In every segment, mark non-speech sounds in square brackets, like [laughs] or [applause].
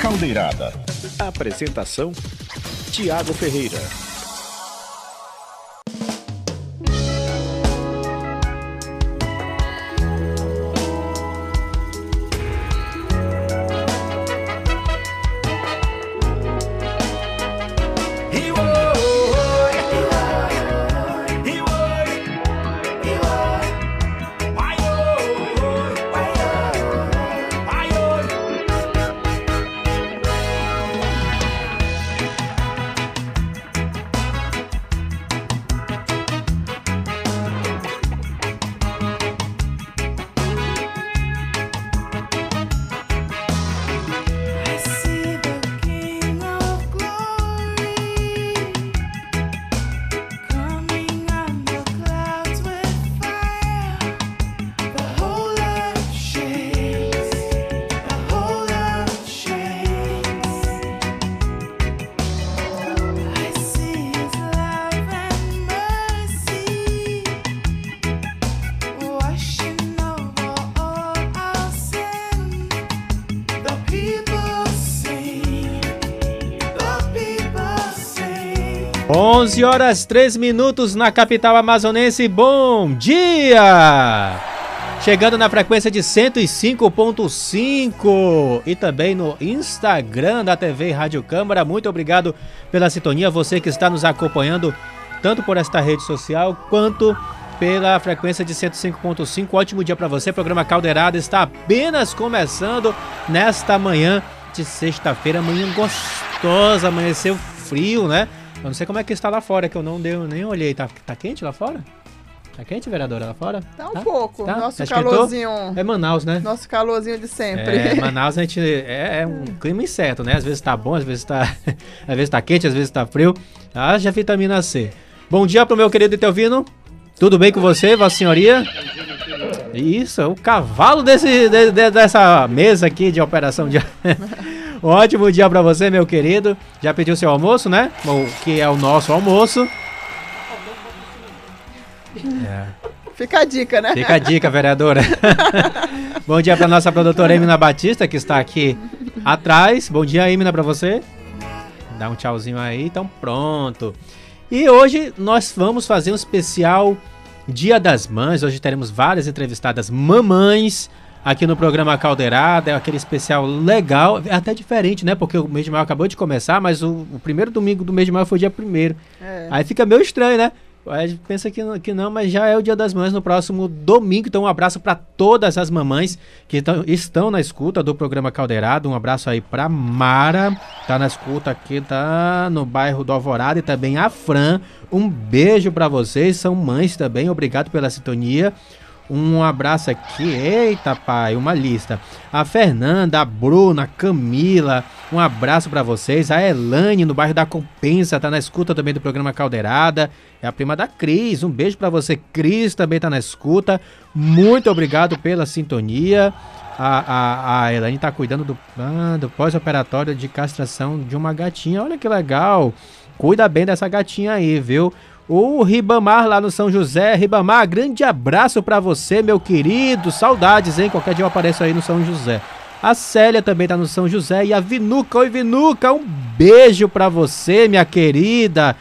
Caldeirada. Apresentação: Tiago Ferreira. Horas 3 minutos na capital amazonense. Bom dia! Chegando na frequência de 105.5 e também no Instagram da TV Rádio Câmara. Muito obrigado pela sintonia, você que está nos acompanhando tanto por esta rede social quanto pela frequência de 105.5. Ótimo dia para você. O programa Caldeirada está apenas começando nesta manhã de sexta-feira, manhã gostosa, amanheceu frio, né? Eu não sei como é que está lá fora, que eu não deu, nem olhei. Tá, tá quente lá fora? Tá quente, vereadora, lá fora? Tá um tá? pouco. Tá? Nosso tá calorzinho. É Manaus, né? Nosso calorzinho de sempre. É, Manaus a gente é, é, um clima incerto, né? Às vezes tá bom, às vezes tá, [laughs] às vezes tá quente, às vezes tá frio. Haja vitamina C. Bom dia pro meu querido Itelvino. Tudo bem com você, Vossa Senhoria? Isso, é o cavalo desse, de, de, dessa mesa aqui de operação de. [laughs] Um ótimo dia para você, meu querido. Já pediu seu almoço, né? O que é o nosso almoço. É. Fica a dica, né? Fica a dica, vereadora. [laughs] Bom dia para nossa produtora Emina Batista, que está aqui atrás. Bom dia, Emina, para você. Dá um tchauzinho aí, então pronto. E hoje nós vamos fazer um especial Dia das Mães. Hoje teremos várias entrevistadas mamães aqui no programa Caldeirada, é aquele especial legal, é até diferente, né? Porque o mês de maio acabou de começar, mas o, o primeiro domingo do mês de maio foi dia primeiro. É. Aí fica meio estranho, né? A gente pensa que, que não, mas já é o Dia das Mães no próximo domingo. Então, um abraço para todas as mamães que tão, estão na escuta do programa Caldeirado. Um abraço aí para Mara, tá na escuta aqui, tá no bairro do Alvorada e também a Fran. Um beijo para vocês, são mães também. Obrigado pela sintonia. Um abraço aqui. Eita, pai, uma lista. A Fernanda, a Bruna, a Camila. Um abraço para vocês. A Elane, no bairro da Compensa, tá na escuta também do programa Caldeirada. É a prima da Cris. Um beijo para você, Cris, também tá na escuta. Muito obrigado pela sintonia. A, a, a Elaine tá cuidando do, ah, do pós-operatório de castração de uma gatinha. Olha que legal. Cuida bem dessa gatinha aí, viu? O Ribamar lá no São José. Ribamar, grande abraço para você, meu querido. Saudades, hein? Qualquer dia eu apareço aí no São José. A Célia também tá no São José. E a Vinuca, oi Vinuca, um beijo para você, minha querida.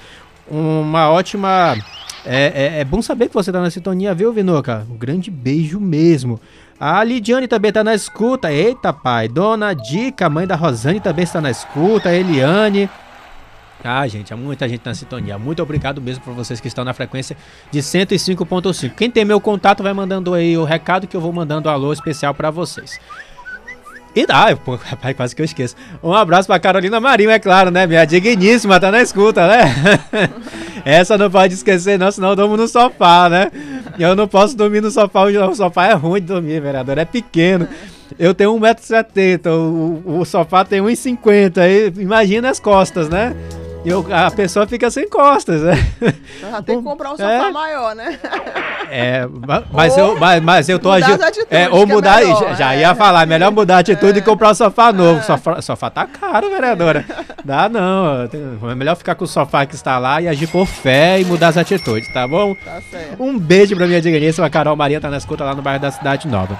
Uma ótima. É, é, é, bom saber que você tá na sintonia, viu, Vinuca? Um grande beijo mesmo. A Lidiane também tá na escuta. Eita, pai. Dona Dica, mãe da Rosane, também está na escuta. Eliane. Ah, gente, há muita gente na sintonia. Muito obrigado mesmo por vocês que estão na frequência de 105.5. Quem tem meu contato vai mandando aí o recado que eu vou mandando um alô especial para vocês. E pô, [laughs] rapaz, quase que eu esqueço. Um abraço pra Carolina Marinho, é claro, né? Minha digníssima, tá na escuta, né? [laughs] Essa não pode esquecer, não, senão eu durmo no sofá, né? Eu não posso dormir no sofá, o sofá é ruim de dormir, vereador, é pequeno. Eu tenho 1,70m, o, o sofá tem 1,50m, imagina as costas, né? Eu, a pessoa fica sem costas, né? Já tem que comprar um sofá é, maior, né? É, mas, ou eu, mas, mas eu tô agindo. É, ou é mudar. É melhor, já, é. ia falar, melhor mudar a atitude e comprar um sofá novo. É. Sofá, sofá tá caro, vereadora. Dá não. É melhor ficar com o sofá que está lá e agir por fé e mudar as atitudes, tá bom? Tá certo. Um beijo pra minha digníssima Carol Maria, tá na escuta lá no bairro da Cidade Nova.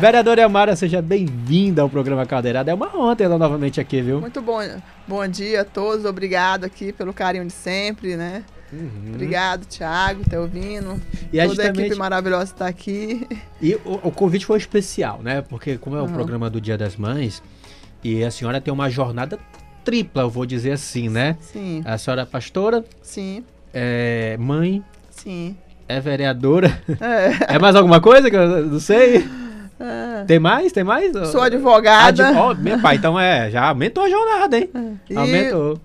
Vereadora Amara, seja bem-vinda ao programa Caldeirada. É uma honra tê-la novamente aqui, viu? Muito bom. Bom dia a todos. Obrigado aqui pelo carinho de sempre, né? Uhum. Obrigado, Thiago, tá ouvindo. E Toda justamente... a equipe maravilhosa está aqui. E o, o, convite foi especial, né? Porque como é o uhum. programa do Dia das Mães, e a senhora tem uma jornada tripla, eu vou dizer assim, né? Sim. A senhora é pastora. Sim. É mãe. Sim. É vereadora. É. [laughs] é mais alguma coisa que eu não sei? É. Tem mais? Tem mais? Sou advogada. Adv... Oh, meu pai, então é, já aumentou a jornada, hein? E... Aumentou.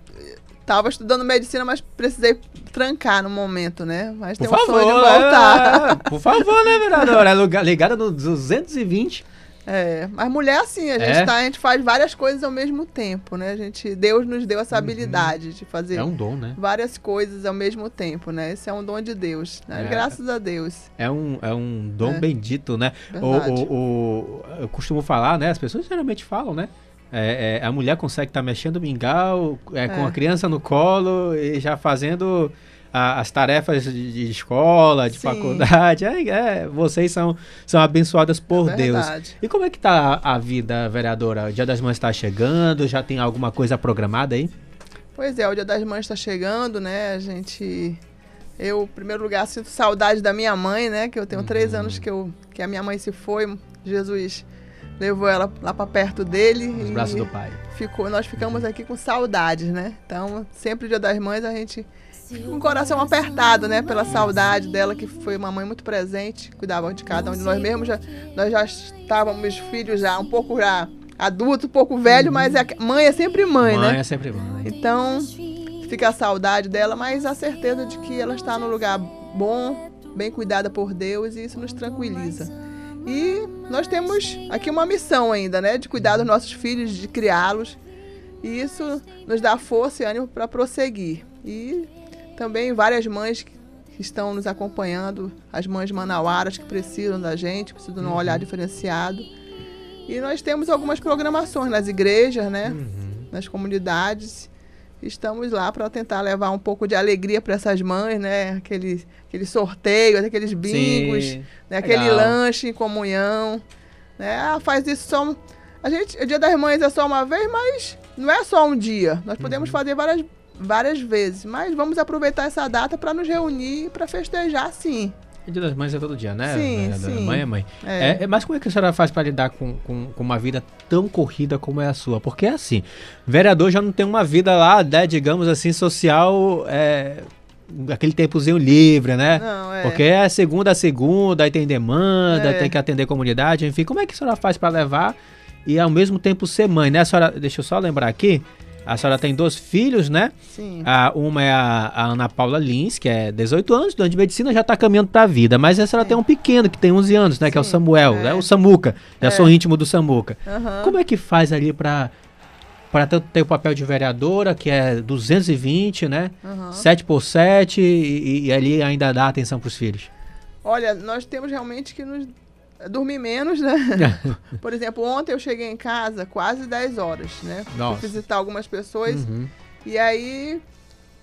Tava estudando medicina, mas precisei trancar no momento, né? Mas por tem um favor, sonho de voltar. É, por favor, né, vereadora? É ligada no 220. É, mas mulher assim, a gente, é? tá, a gente faz várias coisas ao mesmo tempo, né? A gente, Deus nos deu essa uhum. habilidade de fazer é um dom, né? várias coisas ao mesmo tempo, né? Esse é um dom de Deus, né? É. Graças a Deus. É um, é um dom é. bendito, né? O, o, o, eu costumo falar, né? As pessoas geralmente falam, né? É, é, a mulher consegue estar tá mexendo o mingau é, com a criança no colo e já fazendo a, as tarefas de, de escola, de Sim. faculdade. [laughs] É, é, vocês são, são abençoadas por é Deus. E como é que tá a, a vida, vereadora? O Dia das Mães está chegando? Já tem alguma coisa programada aí? Pois é, o Dia das Mães está chegando, né? A gente. Eu, em primeiro lugar, sinto saudade da minha mãe, né? Que eu tenho uhum. três anos que, eu, que a minha mãe se foi. Jesus levou ela lá para perto dele. Nos braços do pai. Ficou, nós ficamos aqui com saudades, né? Então, sempre Dia das Mães a gente o coração apertado, né? Pela saudade dela, que foi uma mãe muito presente, cuidava de cada um de nós mesmos. Já, nós já estávamos filhos já um pouco já adulto, um pouco velho, mas a mãe é sempre mãe, mãe né? Mãe é sempre mãe. Então, fica a saudade dela, mas a certeza de que ela está no lugar bom, bem cuidada por Deus, e isso nos tranquiliza. E nós temos aqui uma missão ainda, né? De cuidar dos nossos filhos, de criá-los. E isso nos dá força e ânimo para prosseguir. E também várias mães que estão nos acompanhando, as mães manauaras que precisam da gente, precisam de um olhar uhum. diferenciado. E nós temos algumas programações nas igrejas, né? Uhum. Nas comunidades. Estamos lá para tentar levar um pouco de alegria para essas mães, né? Aquele, aquele sorteio, aqueles bingos, né? aquele lanche em comunhão. Né? Ah, faz isso só. A gente, o Dia das Mães é só uma vez, mas não é só um dia. Nós podemos uhum. fazer várias várias vezes. Mas vamos aproveitar essa data para nos reunir para festejar, sim. E Dia das Mães é todo dia, né? Sim, é, sim. Mãe é mãe. É. É, mas como é que a senhora faz para lidar com, com, com, uma vida tão corrida como é a sua? Porque é assim, vereador já não tem uma vida lá, né, digamos assim, social, é, aquele tempozinho livre, né? Não, é. Porque é segunda a segunda, aí tem demanda, é. tem que atender comunidade, enfim. Como é que a senhora faz para levar e ao mesmo tempo ser mãe, né? A senhora, deixa eu só lembrar aqui, a senhora tem dois filhos, né? Sim. A, uma é a, a Ana Paula Lins, que é 18 anos, estudante de medicina, já está caminhando para a vida. Mas a senhora é. tem um pequeno, que tem 11 anos, né? Sim, que é o Samuel, é. né? O Samuca. Já é. sou íntimo do Samuca. Uhum. Como é que faz ali para para ter o papel de vereadora, que é 220, né? Uhum. 7 por 7 e, e ali ainda dá atenção para os filhos? Olha, nós temos realmente que nos dormir menos, né? [laughs] Por exemplo, ontem eu cheguei em casa quase 10 horas, né? Nossa. Fui visitar algumas pessoas. Uhum. E aí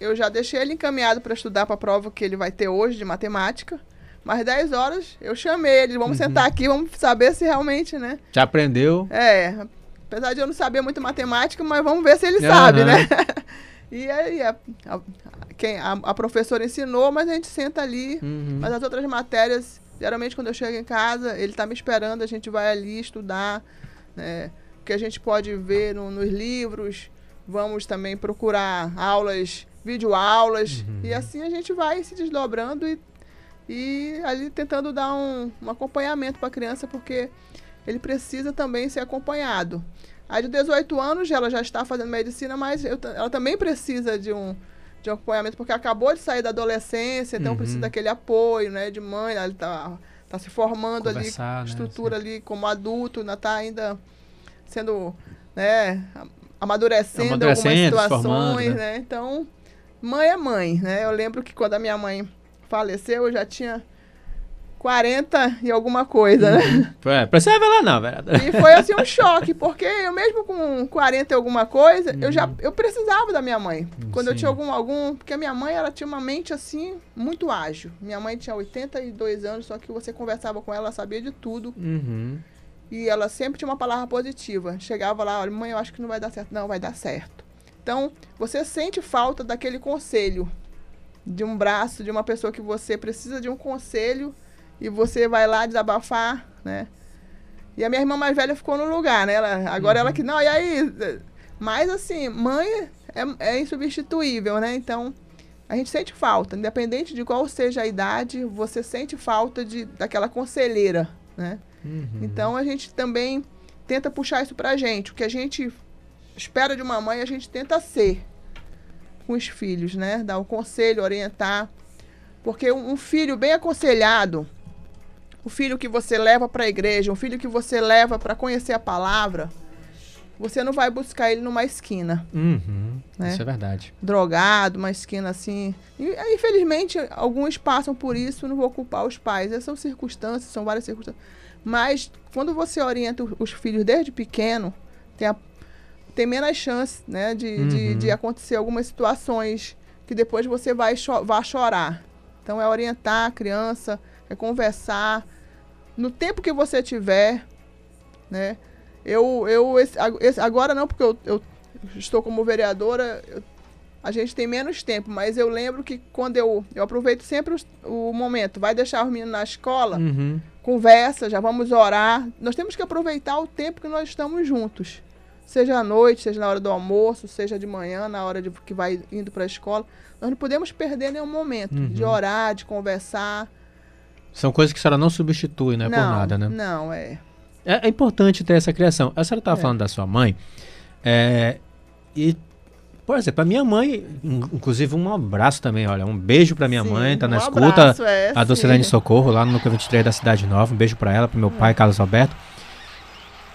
eu já deixei ele encaminhado para estudar para a prova que ele vai ter hoje de matemática. Mas 10 horas eu chamei ele, vamos uhum. sentar aqui, vamos saber se realmente, né? Já aprendeu? É, apesar de eu não saber muito matemática, mas vamos ver se ele uhum. sabe, né? [laughs] e aí a, a, quem, a, a, professora ensinou, mas a gente senta ali, uhum. mas as outras matérias Geralmente, quando eu chego em casa, ele está me esperando, a gente vai ali estudar, né? O que a gente pode ver no, nos livros. Vamos também procurar aulas, videoaulas. Uhum. E assim a gente vai se desdobrando e, e ali tentando dar um, um acompanhamento para a criança, porque ele precisa também ser acompanhado. A de 18 anos, ela já está fazendo medicina, mas eu, ela também precisa de um de acompanhamento, porque acabou de sair da adolescência, então uhum. precisa daquele apoio, né, de mãe, ela tá, tá se formando Conversar, ali, né, estrutura ali como adulto, ainda tá ainda sendo, né, amadurecendo, amadurecendo algumas situações, né? né? Então, mãe é mãe, né? Eu lembro que quando a minha mãe faleceu, eu já tinha 40 e alguma coisa, né? Uhum. É, pra você revelar não, velho. E foi assim um choque, porque eu mesmo com 40 e alguma coisa, uhum. eu já eu precisava da minha mãe. Quando Sim. eu tinha algum algum, porque a minha mãe ela tinha uma mente assim muito ágil. Minha mãe tinha 82 anos, só que você conversava com ela, ela sabia de tudo. Uhum. e ela sempre tinha uma palavra positiva. Chegava lá, olha, mãe, eu acho que não vai dar certo. Não, vai dar certo. Então, você sente falta daquele conselho, de um braço, de uma pessoa que você precisa de um conselho e você vai lá desabafar, né? E a minha irmã mais velha ficou no lugar, né? Ela, agora uhum. ela que, não, e aí? Mas, assim, mãe é, é insubstituível, né? Então, a gente sente falta, independente de qual seja a idade, você sente falta de, daquela conselheira, né? Uhum. Então a gente também tenta puxar isso pra gente. O que a gente espera de uma mãe, a gente tenta ser com os filhos, né? Dar o um conselho, orientar. Porque um filho bem aconselhado, o filho que você leva para a igreja, um filho que você leva para conhecer a palavra, você não vai buscar ele numa esquina. Uhum, né? Isso é verdade. Drogado, uma esquina assim. E, infelizmente, alguns passam por isso, não vou culpar os pais. Essas são circunstâncias, são várias circunstâncias. Mas quando você orienta os filhos desde pequeno, tem, a, tem menos chance né, de, uhum. de, de, acontecer algumas situações que depois você vai, cho vai chorar. Então é orientar a criança, é conversar. No tempo que você tiver, né? Eu, eu esse, esse, agora não, porque eu, eu estou como vereadora, eu, a gente tem menos tempo, mas eu lembro que quando eu, eu aproveito sempre o, o momento, vai deixar os meninos na escola, uhum conversa, já vamos orar. Nós temos que aproveitar o tempo que nós estamos juntos. Seja à noite, seja na hora do almoço, seja de manhã, na hora de que vai indo para a escola. Nós não podemos perder nenhum momento uhum. de orar, de conversar. São coisas que a senhora não substitui, né, não, por nada, né? Não, é. É, é importante ter essa criação. A senhora estava é. falando da sua mãe, é, e por exemplo, a minha mãe, inclusive um abraço também, olha, um beijo pra minha sim, mãe, tá na um escuta, abraço, é, a Docilene Socorro, lá no núcleo 23 da Cidade Nova, um beijo pra ela, pro meu pai, hum. Carlos Alberto.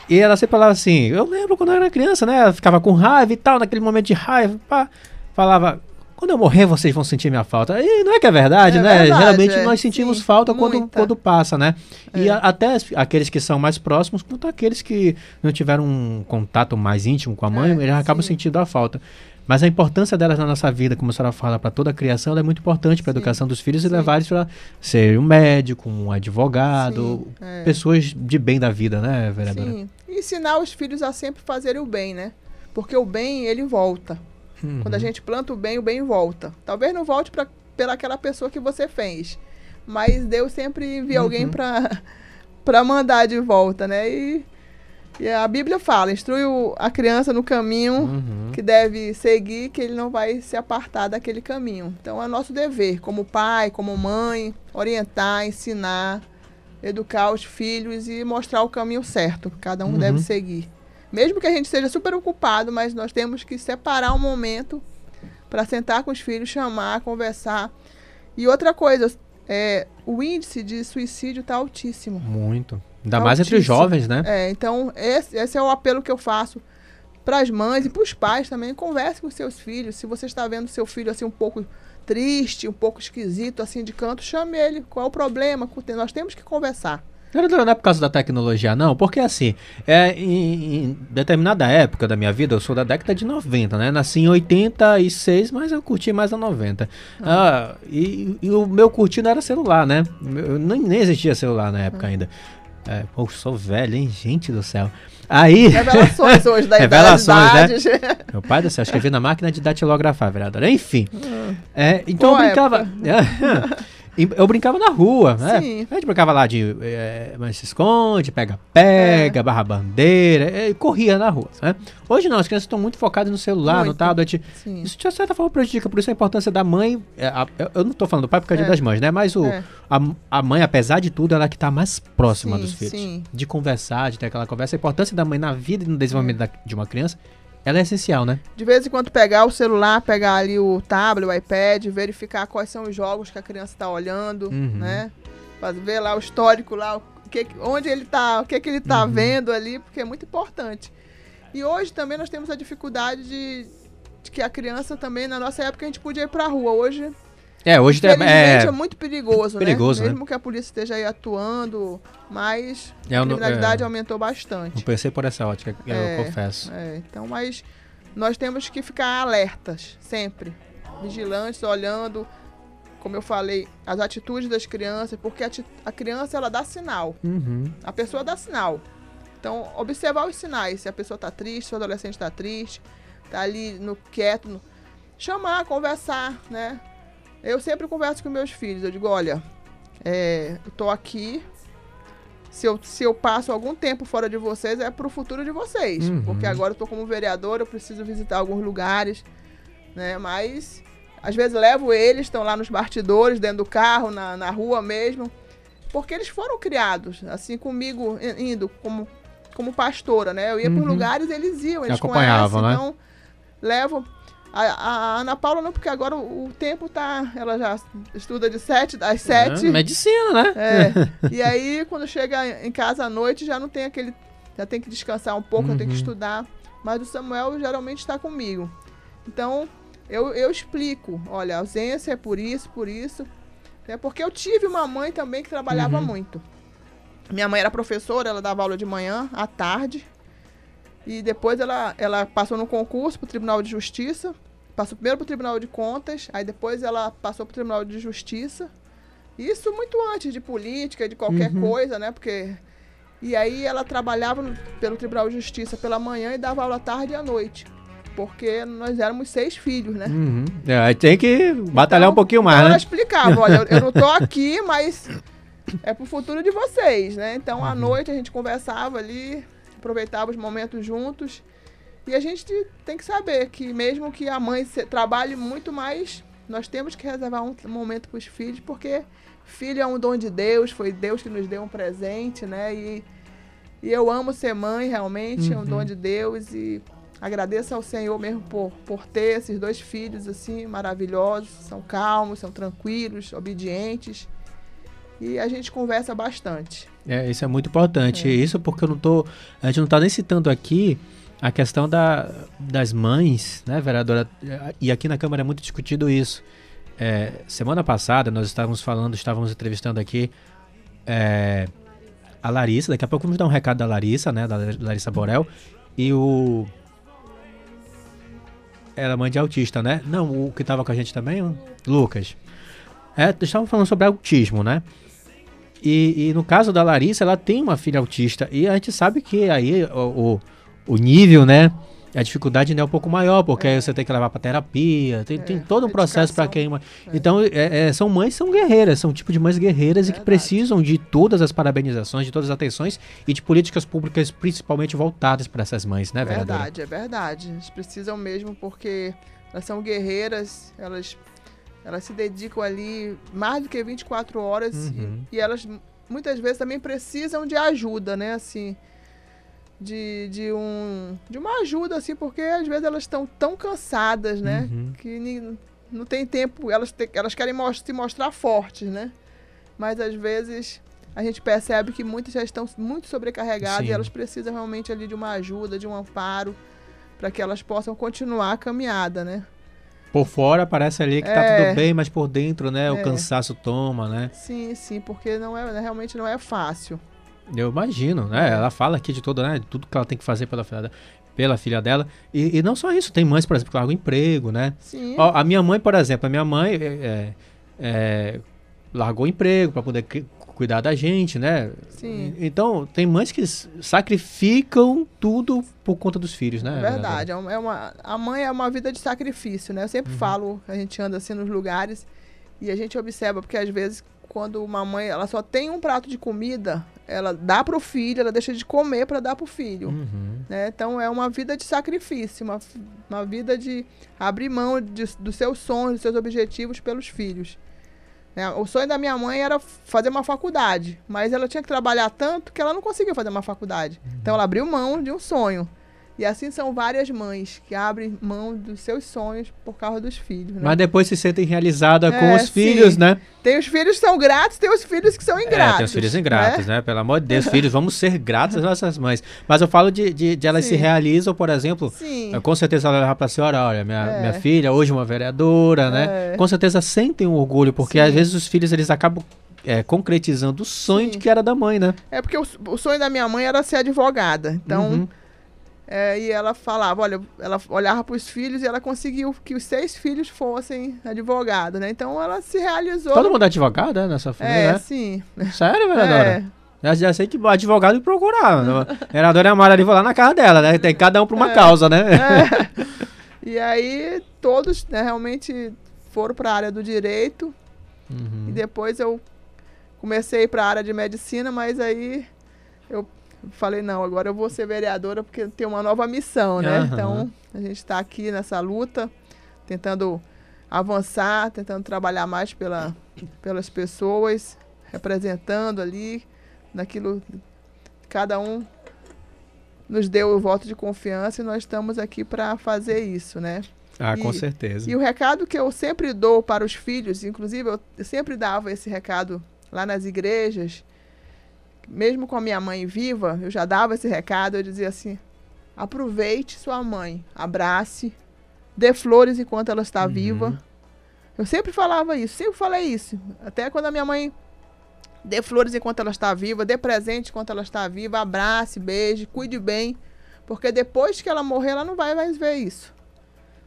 E ela sempre falava assim, eu lembro quando eu era criança, né, ela ficava com raiva e tal, naquele momento de raiva, pá, falava, quando eu morrer vocês vão sentir minha falta. E não é que é verdade, é né? Verdade, Geralmente é, nós sentimos sim, falta quando, quando passa, né? É. E a, até aqueles que são mais próximos, quanto aqueles que não tiveram um contato mais íntimo com a mãe, é, eles acabam sentindo a falta. Mas a importância delas na nossa vida, como a senhora fala, para toda a criação, é muito importante para a educação dos filhos sim. e levar eles para ser um médico, um advogado, sim, é. pessoas de bem da vida, né, vereadora? Sim. E ensinar os filhos a sempre fazerem o bem, né? Porque o bem, ele volta. Uhum. Quando a gente planta o bem, o bem volta. Talvez não volte pra, pela aquela pessoa que você fez. Mas Deus sempre envia uhum. alguém para [laughs] mandar de volta, né? E e a Bíblia fala, instrui a criança no caminho uhum. que deve seguir, que ele não vai se apartar daquele caminho. Então é nosso dever, como pai, como mãe, orientar, ensinar, educar os filhos e mostrar o caminho certo que cada um uhum. deve seguir. Mesmo que a gente seja super ocupado, mas nós temos que separar um momento para sentar com os filhos, chamar, conversar. E outra coisa, é, o índice de suicídio está altíssimo. Muito. Ainda mais entre os jovens, né? É, então esse, esse é o apelo que eu faço para as mães e para os pais também. Converse com seus filhos. Se você está vendo seu filho assim um pouco triste, um pouco esquisito, assim de canto, chame ele. Qual é o problema? Nós temos que conversar. Não é por causa da tecnologia, não, porque assim, é, em, em, determinada época da minha vida, eu sou da década de 90, né? Nasci em 86, mas eu curti mais a 90. Ah. ah e, e, o meu curtir não era celular, né? Eu, nem, nem existia celular na época ah. ainda. É, pô, sou velho, hein? Gente do céu. Aí. [laughs] Revelações hoje da [laughs] Revelações, né? [laughs] Meu pai do céu, escrevi na máquina de datilografar, vereador. Enfim. Hum. É, então Boa eu brincava. Eu brincava na rua, né? Sim. A gente brincava lá de é, mas se esconde, pega-pega, é. barra bandeira, é, corria na rua, né? Hoje não, as crianças estão muito focadas no celular, muito. no tablet. Sim. Isso de certa forma prejudica, por isso a importância da mãe. É, a, eu não estou falando do pai porque é dia das mães, né? Mas o, é. a, a mãe, apesar de tudo, ela é que está mais próxima sim, dos filhos. Sim. De conversar, de ter aquela conversa. A importância da mãe na vida e no desenvolvimento da, de uma criança ela é essencial, né? De vez em quando pegar o celular, pegar ali o tablet, o iPad, verificar quais são os jogos que a criança está olhando, uhum. né? Ver lá o histórico lá, o que, onde ele está, o que, que ele está uhum. vendo ali, porque é muito importante. E hoje também nós temos a dificuldade de, de que a criança também, na nossa época, a gente podia ir para a rua. Hoje é, hoje é, é, é muito perigoso, né? perigoso né? Mesmo que a polícia esteja aí atuando, mas é, a criminalidade é, aumentou bastante. Não pensei por essa ótica, eu é, confesso. É, então, mas nós temos que ficar alertas, sempre. Vigilantes, olhando, como eu falei, as atitudes das crianças, porque a, a criança, ela dá sinal. Uhum. A pessoa dá sinal. Então, observar os sinais. Se a pessoa está triste, se o adolescente está triste, está ali no quieto, no... chamar, conversar, né? Eu sempre converso com meus filhos. Eu digo, olha, é, eu tô aqui. Se eu, se eu passo algum tempo fora de vocês, é pro futuro de vocês. Uhum. Porque agora eu tô como vereador, eu preciso visitar alguns lugares, né? Mas às vezes levo eles, estão lá nos bastidores, dentro do carro, na, na rua mesmo. Porque eles foram criados, assim, comigo, indo como, como pastora, né? Eu ia por Uhum. lugares, eles iam, eles Acompanhavam, conhecem, né? então levo. A, a Ana Paula não, porque agora o, o tempo tá. Ela já estuda de sete às sete. É, medicina, né? É. [laughs] e aí, quando chega em casa à noite, já não tem aquele. Já tem que descansar um pouco, já tem que Uhum. estudar. Mas o Samuel geralmente está comigo. Então, eu, eu explico: olha, ausência é por isso, por isso. É porque eu tive uma mãe também que trabalhava Uhum. muito. Minha mãe era professora, ela dava aula de manhã, à tarde. E depois ela, ela passou no concurso para o Tribunal de Justiça. Passou primeiro para o Tribunal de Contas, aí depois ela passou para o Tribunal de Justiça. Isso muito antes de política, de qualquer Uhum. coisa, né? Porque. E aí ela trabalhava no- pelo Tribunal de Justiça pela manhã e dava aula à tarde e à noite. Porque nós éramos seis filhos, né? Uhum. É, aí tem que batalhar Então, um pouquinho mais, ela né? explicava, olha, eu, eu não tô [laughs] aqui, mas é pro futuro de vocês, né? Então, à Uhum. noite a gente conversava ali, aproveitava os momentos juntos. E a gente tem que saber que mesmo que a mãe trabalhe muito mais, nós temos que reservar um momento para os filhos, porque filho é um dom de Deus, foi Deus que nos deu um presente, né? E, e eu amo ser mãe, realmente, é um Uhum. dom de Deus e agradeço ao Senhor mesmo por, por ter esses dois filhos assim maravilhosos, são calmos, são tranquilos, obedientes. E a gente conversa bastante. É, isso é muito importante. Isso porque eu não tô. A gente não tá nem citando aqui a questão da, das mães, né, vereadora? E aqui na Câmara é muito discutido isso. É, semana passada nós estávamos falando, estávamos entrevistando aqui é, a Larissa. Daqui a pouco vamos dar um recado da Larissa, né? Da Larissa Borel. E o. Era mãe de autista, né? Não, o que estava com a gente também, Lucas. É, estavam falando sobre autismo, né? E, e no caso da Larissa, ela tem uma filha autista. E a gente sabe que aí o, o, o nível, né? A dificuldade ainda é um pouco maior, porque aí você tem que levar pra terapia, tem, É, tem todo um processo para quem. Então, é, é, são mães são guerreiras, são tipo de mães guerreiras e que Verdade. precisam de todas as parabenizações, de todas as atenções e de políticas públicas principalmente voltadas para essas mães, né, vereadora? verdade, é verdade. Eles precisam mesmo porque elas são guerreiras, elas, elas se dedicam ali mais do que 24 horas Uhum. e, e elas muitas vezes também precisam de ajuda, né? Assim, de, de, um, de uma ajuda, assim, porque às vezes elas estão tão cansadas, né? Uhum. Que ni- não tem tempo, elas, te- elas querem mos- se mostrar fortes, né? Mas às vezes a gente percebe que muitas já estão muito sobrecarregadas Sim. e elas precisam realmente ali de uma ajuda, de um amparo, para que elas possam continuar a caminhada, né? Por fora parece ali que tá É. tudo bem, mas por dentro, né, o É. cansaço toma, né? Sim, sim, porque não é, realmente não é fácil. Eu imagino, né? Ela fala aqui de tudo, né? De tudo que ela tem que fazer pela filha, pela filha dela. E, e não só isso, tem mães, por exemplo, que largam emprego, né? Sim. Ó, a minha mãe, por exemplo, a minha mãe é, é, é, largou o emprego para poder cuidar da gente, né? Sim. Então, tem mães que sacrificam tudo por conta dos filhos, né? É verdade. É uma, é uma- a mãe é uma vida de sacrifício, né? Eu sempre Uhum. falo, a gente anda assim nos lugares e a gente observa, porque às vezes quando uma mãe ela só tem um prato de comida, ela dá pro filho, ela deixa de comer para dar pro filho. Uhum. Né? Então é uma vida de sacrifício, uma, uma vida de abrir mão de, dos seus sonhos, dos seus objetivos pelos filhos. Né? O sonho da minha mãe era fazer uma faculdade, mas ela tinha que trabalhar tanto que ela não conseguia fazer uma faculdade. Então ela abriu mão de um sonho. E assim são várias mães que abrem mão dos seus sonhos por causa dos filhos. Né? Mas depois se sentem realizadas com É, os filhos, sim. né? Tem os filhos que são gratos, tem os filhos que são ingratos. É, tem os filhos ingratos, né? né? Pelo amor de Deus, [laughs] filhos, vamos ser gratos às nossas mães. Mas eu falo de, de, de elas se Sim. realizam, por exemplo, Sim. com certeza ela vai pra senhora, olha, minha, É. minha filha, hoje uma vereadora, né? É. Com certeza sentem um orgulho, porque Sim. às vezes os filhos eles acabam é, concretizando o sonho Sim. de que era da mãe, né? É porque o, o sonho da minha mãe era ser advogada. Então, Uhum. É, e ela falava, olha, ela olhava para os filhos e ela conseguiu que os seis filhos fossem advogados, né? Então ela se realizou. Todo mundo é advogado, né, nessa família, É, né? sim. Sério, vereadora? É, Já, já sei que advogado procurar. A [laughs] vereadora Amara ali vou lá na casa dela, né? Tem cada um para uma é, causa, né? É. [laughs] E aí todos né, realmente foram para a área do direito. Uhum. E depois eu comecei para a área de medicina, mas aí eu falei, não, agora eu vou ser vereadora porque tem uma nova missão, né? Uhum. Então, a gente está aqui nessa luta, tentando avançar, tentando trabalhar mais pela, pelas pessoas, representando ali naquilo cada um nos deu o voto de confiança e nós estamos aqui para fazer isso, né? Ah, e, com certeza. E o recado que eu sempre dou para os filhos, inclusive eu sempre dava esse recado lá nas igrejas, mesmo com a minha mãe viva, eu já dava esse recado, eu dizia assim: aproveite sua mãe, abrace, dê flores enquanto ela está uhum. viva. Eu sempre falava isso, sempre falei isso. Até quando a minha mãe dê flores enquanto ela está viva, dê presente enquanto ela está viva, abrace, beije, cuide bem, porque depois que ela morrer, ela não vai mais ver isso.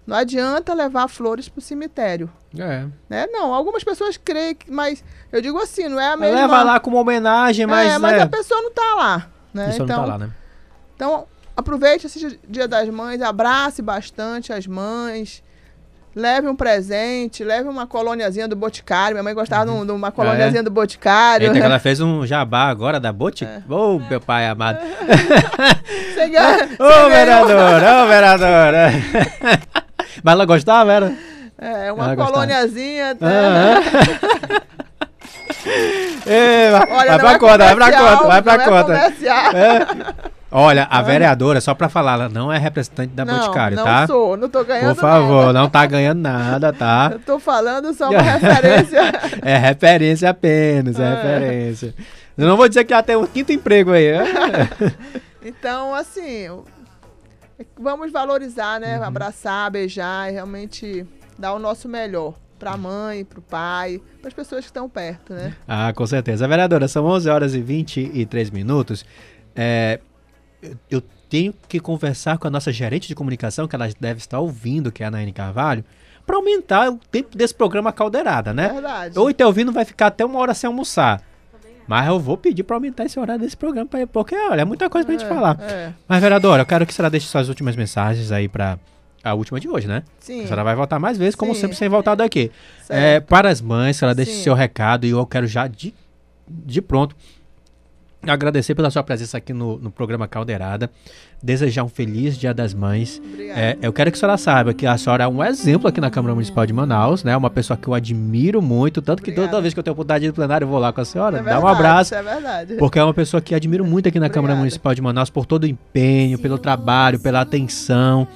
Não adianta levar flores para o cemitério. É. Né? Não, algumas pessoas creem, que, mas eu digo assim, não é a mesma... Leva lá como homenagem, mas... É, mas né? a pessoa não está lá. Né? A pessoa então, não tá lá, né? Então, aproveite esse Dia das Mães, abrace bastante as mães, leve um presente, leve uma colôniazinha do Boticário. Minha mãe gostava uhum. de uma colôniazinha é. do Boticário. Eita, ela [laughs] fez um jabá agora da Boticário. É. Ô, oh, meu pai amado. [laughs] [laughs] Ô, vereador, ô, vereador. Mas ela gostava, era? É, uma ela colôniazinha. Tá? Ei, [laughs] vai, Olha, vai pra é conta, vai pra conta, vai pra é conta. É Olha, a vereadora, só pra falar, ela não é representante da não, Boticário, não tá? Não sou, não tô ganhando Por favor, nada. não tá ganhando nada, tá? Eu tô falando só uma [laughs] referência. é [laughs] referência apenas, é, é referência. Eu não vou dizer que ela tem um quinto emprego aí. Né? então, assim, vamos valorizar, né? Uhum. Abraçar, beijar e realmente dar o nosso melhor para a mãe, para o pai, para as pessoas que estão perto, né? Ah, com certeza. Vereadora, são 11 horas e 23 minutos. É, eu tenho que conversar com a nossa gerente de comunicação, que ela deve estar ouvindo, que é a Naine Carvalho, para aumentar o tempo desse programa Caldeirada, né? Verdade. Ou então ouvindo vai ficar até uma hora sem almoçar. Mas eu vou pedir para aumentar esse horário desse programa, porque, olha, é muita coisa pra é, gente falar. É. Mas, vereadora, eu quero que a senhora deixe suas últimas mensagens aí para a última de hoje, né? Sim. A senhora vai voltar mais vezes, como Sim. sempre, sem voltar daqui. É, para as mães, ela deixe Sim. seu recado e eu quero já de, de pronto agradecer pela sua presença aqui no, no programa Caldeirada, desejar um feliz Dia das Mães. É, eu quero que a senhora saiba que a senhora é um exemplo aqui na Câmara Municipal de Manaus, né? Uma pessoa que eu admiro muito, tanto que Obrigada. toda vez que eu tenho oportunidade de plenário eu vou lá com a senhora, é dá um abraço. É verdade. Porque é uma pessoa que admiro muito aqui na Obrigada. Câmara Municipal de Manaus por todo o empenho, pelo trabalho, pela atenção,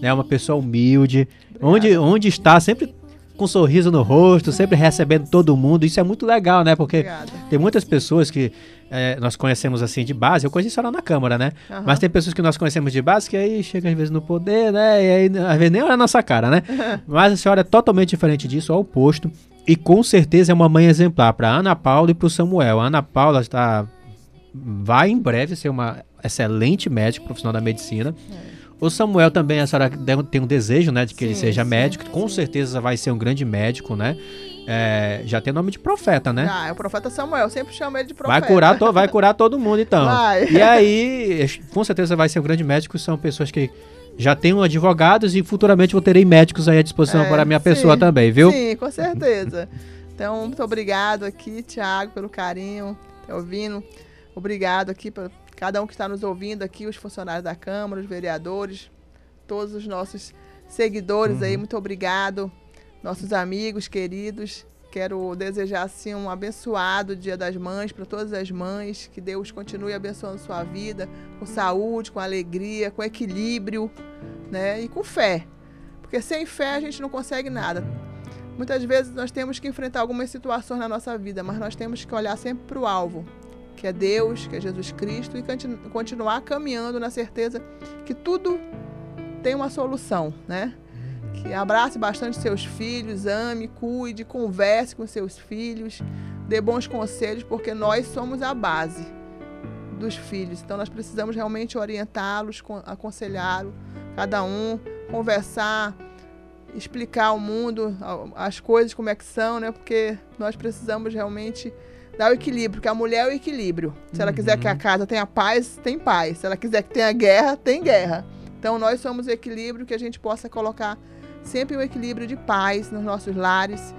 né? Uma pessoa humilde, onde onde está sempre com um sorriso no rosto, sempre recebendo todo mundo. Isso é muito legal, né? Porque Obrigada. tem muitas pessoas que é, nós conhecemos assim de base, eu conheci lá na Câmara, né? Uhum. Mas tem pessoas que nós conhecemos de base que aí chega às vezes no poder, né? E aí às vezes nem olha a nossa cara, né? [laughs] Mas a senhora é totalmente diferente disso, ao oposto. E com certeza é uma mãe exemplar para Ana Paula e para o Samuel. A Ana Paula está vai em breve ser uma excelente médica profissional da medicina. É. O Samuel também, a senhora tem um desejo, né, de que sim, ele seja sim, médico. Com sim. certeza vai ser um grande médico, né? É, já tem nome de profeta, né? Ah, é o profeta Samuel, sempre chama ele de profeta. Vai curar, to, vai curar todo mundo, então. Vai. E aí, com certeza vai ser um grande médico, são pessoas que já tenho advogados e futuramente vou terei médicos aí à disposição é, para a minha sim, pessoa também, viu? Sim, com certeza. [laughs] Então, muito obrigado aqui, Tiago, pelo carinho, tá ouvindo. Obrigado aqui para cada um que está nos ouvindo aqui, os funcionários da Câmara, os vereadores, todos os nossos seguidores uhum. aí, muito obrigado nossos amigos queridos. Quero desejar assim um abençoado Dia das Mães para todas as mães, que Deus continue abençoando sua vida com saúde, com alegria, com equilíbrio, né? E com fé. Porque sem fé a gente não consegue nada. Muitas vezes nós temos que enfrentar algumas situações na nossa vida, mas nós temos que olhar sempre para o alvo, que é Deus, que é Jesus Cristo, e continuar caminhando na certeza que tudo tem uma solução, né? Que abrace bastante seus filhos, ame, cuide, converse com seus filhos, dê bons conselhos, porque nós somos a base dos filhos. Então nós precisamos realmente orientá-los, aconselhá-los, cada um, conversar, explicar ao mundo as coisas como é que são, né? Porque nós precisamos realmente dar o equilíbrio, que a mulher é o equilíbrio. Se ela quiser que a casa tenha paz, tem paz. Se ela quiser que tenha guerra, tem guerra. Então nós somos o equilíbrio que a gente possa colocar sempre um equilíbrio de paz nos nossos lares,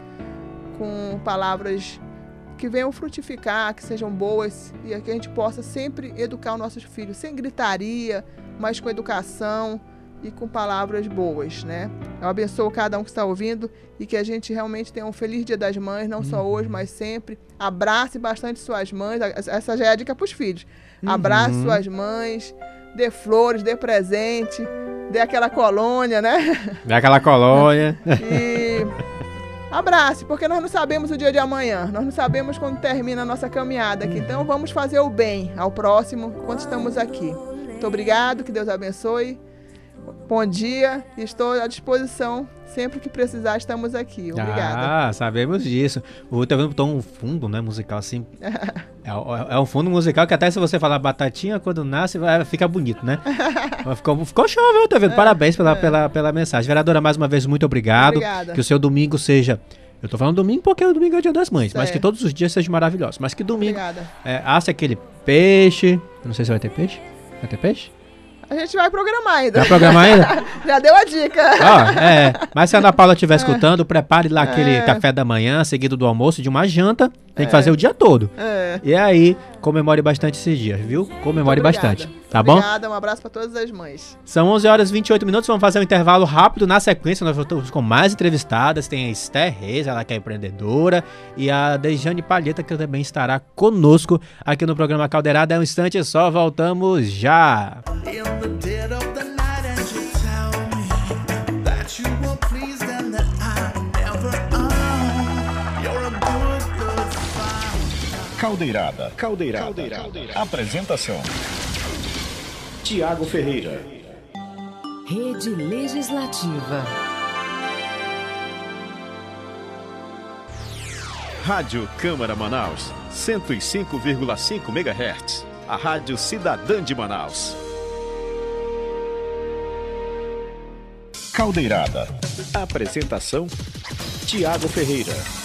com palavras que venham frutificar, que sejam boas e que a gente possa sempre educar os nossos filhos sem gritaria, mas com educação e com palavras boas, né? Eu abençoo cada um que está ouvindo e que a gente realmente tenha um feliz Dia das Mães, não uhum. só hoje, mas sempre. Abrace bastante suas mães. Essa já é a dica para os filhos. Uhum. Abrace suas mães, dê flores, dê presente, dê aquela colônia, né? [laughs] Dê aquela colônia. e abrace, porque nós não sabemos o dia de amanhã, nós não sabemos quando termina a nossa caminhada aqui. Então vamos fazer o bem ao próximo enquanto estamos aqui. Muito obrigado, que Deus abençoe. Bom dia, estou à disposição. Sempre que precisar, estamos aqui. Obrigada. Ah, sabemos disso. O Tevendo botou um fundo, né, musical assim. [laughs] é, é, um fundo musical que até se você falar batatinha, quando nasce, vai, fica bonito, né? [laughs] ficou, ficou show, viu, Tevendo? É, Parabéns pela, é. pela, pela mensagem. Vereadora, mais uma vez, muito obrigado. Obrigada. Que o seu domingo seja. Eu tô falando domingo porque o domingo é o dia das mães, mas que todos os dias sejam maravilhosos. Mas que domingo. Obrigada. É, asse aquele peixe. Não sei se vai ter peixe. Vai ter peixe? A gente vai programar ainda. Vai programar ainda? [laughs] Já deu a dica. Ó, é. Mas se a Ana Paula estiver é. [laughs] escutando, prepare lá aquele é. café da manhã, seguido do almoço, de uma janta. Tem que fazer o dia todo. É. E aí, comemore bastante esses dias, viu? Comemore bastante. Tá bom? Obrigada, um abraço para todas as mães. São 11 horas e 28 minutos, vamos fazer um intervalo rápido. Na sequência, nós voltamos com mais entrevistadas. Tem a Esther Reis, ela que é empreendedora, e a Dejane Palheta, que também estará conosco aqui no programa Caldeirada. É um instante só, voltamos já. Caldeirada. Caldeirada. Caldeirada. Caldeirada. Apresentação: Tiago Ferreira. Rede Legislativa. Rádio Câmara Manaus, 105,5 MHz. A Rádio Cidadã de Manaus. Caldeirada. Apresentação: Tiago Ferreira.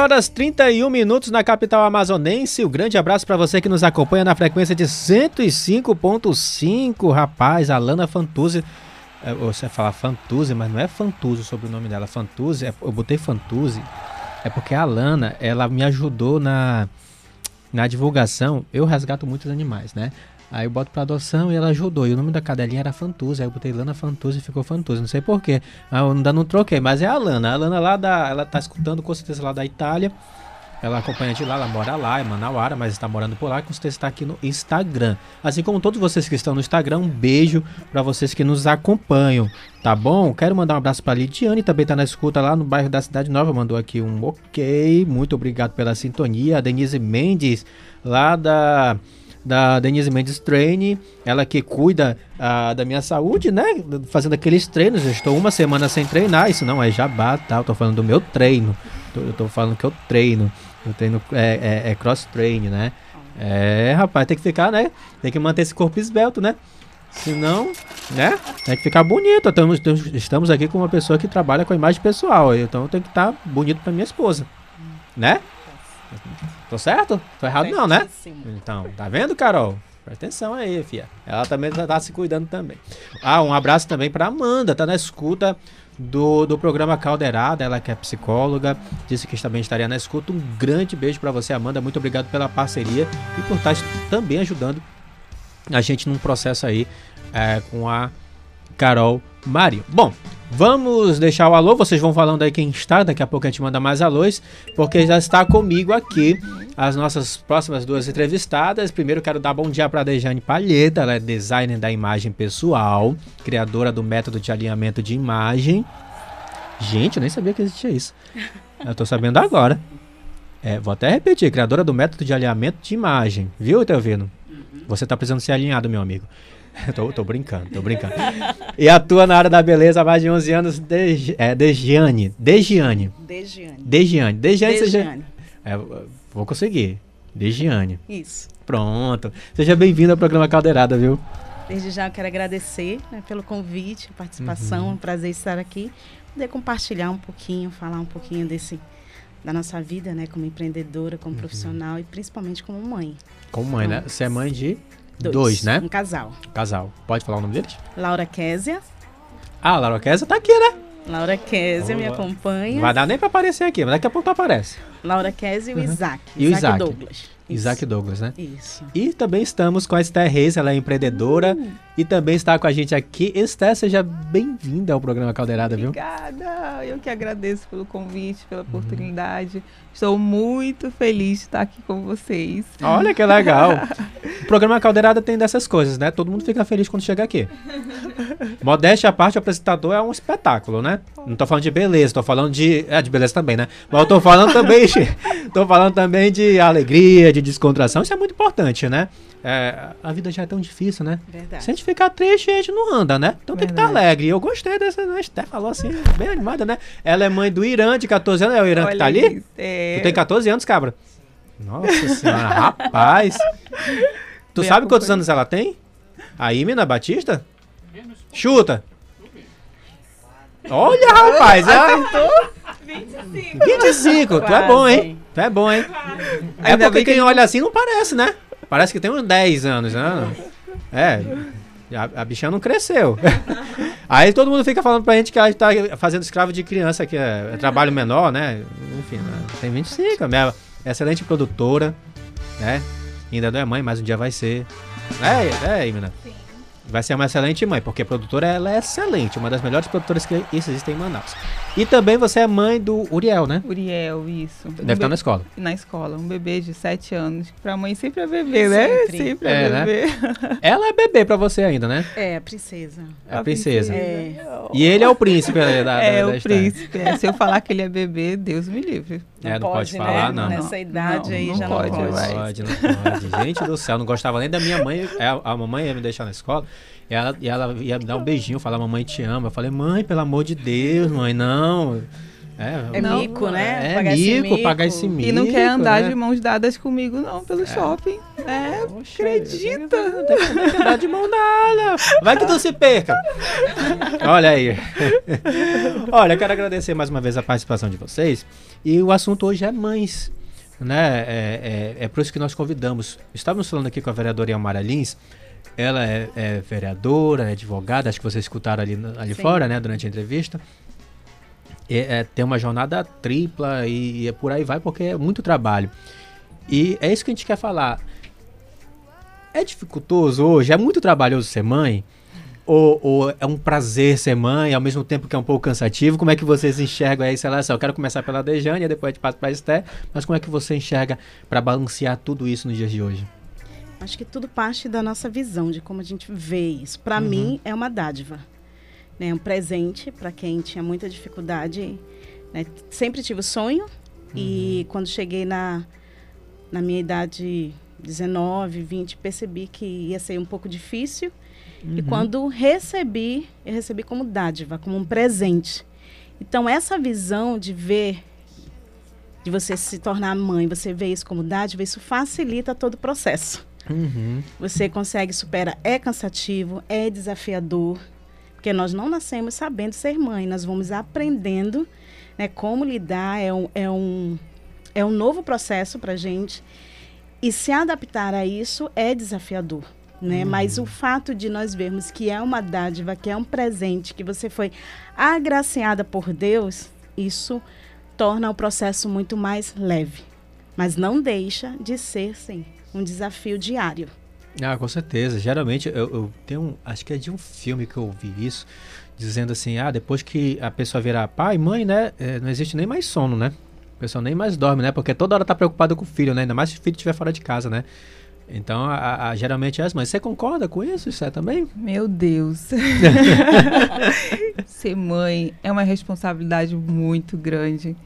Horas 31 minutos na capital amazonense. Um grande abraço para você que nos acompanha na frequência de 105.5. Rapaz, Alana Fantuzzi. É, você fala Fantuzzi, mas não é Fantuzzi sobre o nome dela. Fantuzzi, é, eu botei Fantuzzi. É porque a Alana, ela me ajudou na, na divulgação. Eu resgato muitos animais, né? Aí eu boto pra adoção e ela ajudou. E o nome da cadelinha era Fantuza. Aí eu botei Lana Fantuza e ficou Fantuza. Não sei porquê. Eu ainda não troquei, mas é a Lana. A Lana lá da. Ela tá escutando com certeza lá da Itália. Ela acompanha de lá, ela mora lá, é Manauara, mas está morando por lá, com certeza está aqui no Instagram. Assim como todos vocês que estão no Instagram, um beijo para vocês que nos acompanham, tá bom? Quero mandar um abraço para Lidiane, também está na escuta lá no bairro da Cidade Nova, mandou aqui um ok, muito obrigado pela sintonia. A Denise Mendes, lá da da Denise Mendes Train, ela que cuida uh, da minha saúde, né? Fazendo aqueles treinos. Eu estou uma semana sem treinar, isso não é jabá, tá? Eu tô falando do meu treino. Eu tô falando que eu treino. Eu treino é, é, é cross train, né? É, rapaz, tem que ficar, né? Tem que manter esse corpo esbelto, né? Senão, né? Tem que ficar bonito. Estamos, estamos aqui com uma pessoa que trabalha com a imagem pessoal. Então tem que estar tá bonito para minha esposa, né? Tô certo? Tô errado não, né? Então, tá vendo, Carol? Presta atenção aí, fia. Ela também tá, tá se cuidando também. Ah, um abraço também pra Amanda, tá na escuta do, do programa Caldeirada, ela que é psicóloga, disse que também estaria na escuta. Um grande beijo para você, Amanda. Muito obrigado pela parceria e por estar também ajudando a gente num processo aí é, com a Carol Mário. Bom, vamos deixar o alô, vocês vão falando aí quem está, daqui a pouco a gente manda mais alôs, porque já está comigo aqui as nossas próximas duas entrevistadas. Primeiro quero dar bom dia para a Dejane Palheta, ela é designer da imagem pessoal, criadora do método de alinhamento de imagem. Gente, eu nem sabia que existia isso. Eu tô sabendo agora. É, vou até repetir, criadora do método de alinhamento de imagem. Viu, Teovino? Você tá precisando ser alinhado, meu amigo. [laughs] tô, tô brincando, tô brincando. E atua na área da beleza há mais de 11 anos, de, é, Degiane. Degiane. Degiane. Degiane. Degiane, Degiane. é, vou conseguir. Degiane. Isso. Pronto. Seja bem-vindo ao programa Caldeirada, viu? Desde já eu quero agradecer né, pelo convite, a participação, é um prazer estar aqui, poder compartilhar um pouquinho, falar um pouquinho desse da nossa vida, né, como empreendedora, como profissional e principalmente como mãe. Como mãe, né? Você é mãe de Dois, dois, né? Um casal. Casal. Pode falar o nome deles? Laura Késia. Ah, a Laura Kézia tá aqui, né? Laura Késia me acompanha. Não vai dar nem pra aparecer aqui, mas daqui a pouco tu aparece. Laura Késia e o Isaac. E o Isaac. Douglas. Isso. Isaac Douglas, né? Isso. E também estamos com a Esther Reis, ela é empreendedora e também está com a gente aqui. Esther, seja bem-vinda ao programa Caldeirada, viu? Obrigada, eu que agradeço pelo convite, pela oportunidade. Estou muito feliz de estar aqui com vocês. Olha que legal. [laughs] o programa Caldeirada tem dessas coisas, né? Todo mundo fica feliz quando chega aqui. [laughs] Modéstia à parte, o apresentador é um espetáculo, né? Não tô falando de beleza, tô falando de. É, de beleza também, né? Mas eu tô falando também. de- [laughs] tô falando também de alegria, de descontração. Isso é muito importante, né? É, a vida já é tão difícil, né? Verdade. Se a gente ficar triste, a gente não anda, né? Então tem que estar Verdade. alegre. Eu gostei dessa. né? A Esther falou assim, bem animada, né? Ela é mãe do Irã, de 14 anos. É o Irã que tá ali? isso, é, Tu tem 14 anos, cabra? Nossa senhora, rapaz. [laughs] Tu Bem sabe quantos anos ela tem? A Imina Batista? Chuta. Olha, rapaz. Ela... 25. Tu é bom, hein? Tu é bom, hein? É Ainda porque quem olha assim não parece, né? Parece que tem uns 10 anos, né? É. A, a bichinha não cresceu. [laughs] Aí todo mundo fica falando pra gente que ela tá fazendo escravo de criança, que é, é trabalho menor, né? Enfim, né? tem 25. A minha excelente produtora, né? Ainda não é mãe, mas um dia vai ser. É, é, Imina. Vai ser uma excelente mãe, porque a produtora ela é excelente, uma das melhores produtoras que existem em Manaus. E também você é mãe do Uriel, né? Uriel, isso. Um Deve estar na escola. na escola. Um bebê de 7 anos. que Pra mãe sempre é bebê, né? Sempre. Sempre É, é, né? bebê. [laughs] Ela é bebê pra você ainda, né? É, a princesa. É a princesa. É. E ele é o príncipe da, da, [laughs] É, da o história. príncipe. É, Se eu falar que ele é bebê, Deus me livre. É, não pode falar, né? não. Nessa Não, idade não, aí não já pode, não pode. vai. pode, não pode. Gente do céu, não gostava nem da minha mãe. é, A, a mamãe ia me deixar na escola. E ela, e ela ia me dar um beijinho, falar, mamãe te ama. Eu falei, mãe, pelo amor de Deus, mãe, não. É, É Não, mico, né? É Pagar esse mico, pagar esse mico. E não quer andar né? de mãos dadas comigo, não, pelo shopping. É, Poxa, acredita? Não tem é que andar de mão dada. Vai que tu se perca. Olha aí. Olha, eu quero agradecer mais uma vez a participação de vocês. E o assunto hoje é mães. Né? É, é, é por isso que nós convidamos. Estávamos falando aqui com a vereadora Yamara Lins. Ela é, é vereadora, é advogada, acho que vocês escutaram ali, ali Sim. fora, né, durante a entrevista. E, é, tem uma jornada tripla e, e é por aí vai, porque é muito trabalho. E é isso que a gente quer falar. É dificultoso hoje? É muito trabalhoso ser mãe? Ou, ou é um prazer ser mãe, ao mesmo tempo que é um pouco cansativo? Como é que vocês enxergam essa relação? Eu quero começar pela Dejane, depois a gente passa para a Esté, mas como é que você enxerga para balancear tudo isso nos dias de hoje? Acho que tudo parte da nossa visão, de como a gente vê isso. Para Uhum. mim, é uma dádiva. Né? Um presente para quem tinha muita dificuldade. né? Sempre tive o sonho. E quando cheguei na, na minha idade 19, 20, percebi que ia ser um pouco difícil. E quando recebi, eu recebi como dádiva, como um presente. Então, essa visão de ver, de você se tornar mãe, você vê isso como dádiva, isso facilita todo o processo. Uhum. Você consegue superar. É cansativo, é desafiador, porque nós não nascemos sabendo ser mãe, nós vamos aprendendo né, como lidar. É um, é um, é um novo processo para gente. E se adaptar a isso é desafiador. né? Uhum. Mas o fato de nós vermos que é uma dádiva, que é um presente, que você foi agraciada por Deus, isso torna o processo muito mais leve. Mas não deixa de ser, sim, um desafio diário. Ah, com certeza. Geralmente, eu, eu tenho, acho que é de um filme que eu ouvi isso, dizendo assim, ah, depois que a pessoa virar pai, mãe, né, é, não existe nem mais sono, né? A pessoa nem mais dorme, né? Porque toda hora tá preocupada com o filho, né? Ainda mais se o filho estiver fora de casa, né? Então, a, a, geralmente é as mães. Você concorda com isso, isso é também? Meu Deus. [laughs] Ser mãe é uma responsabilidade muito grande.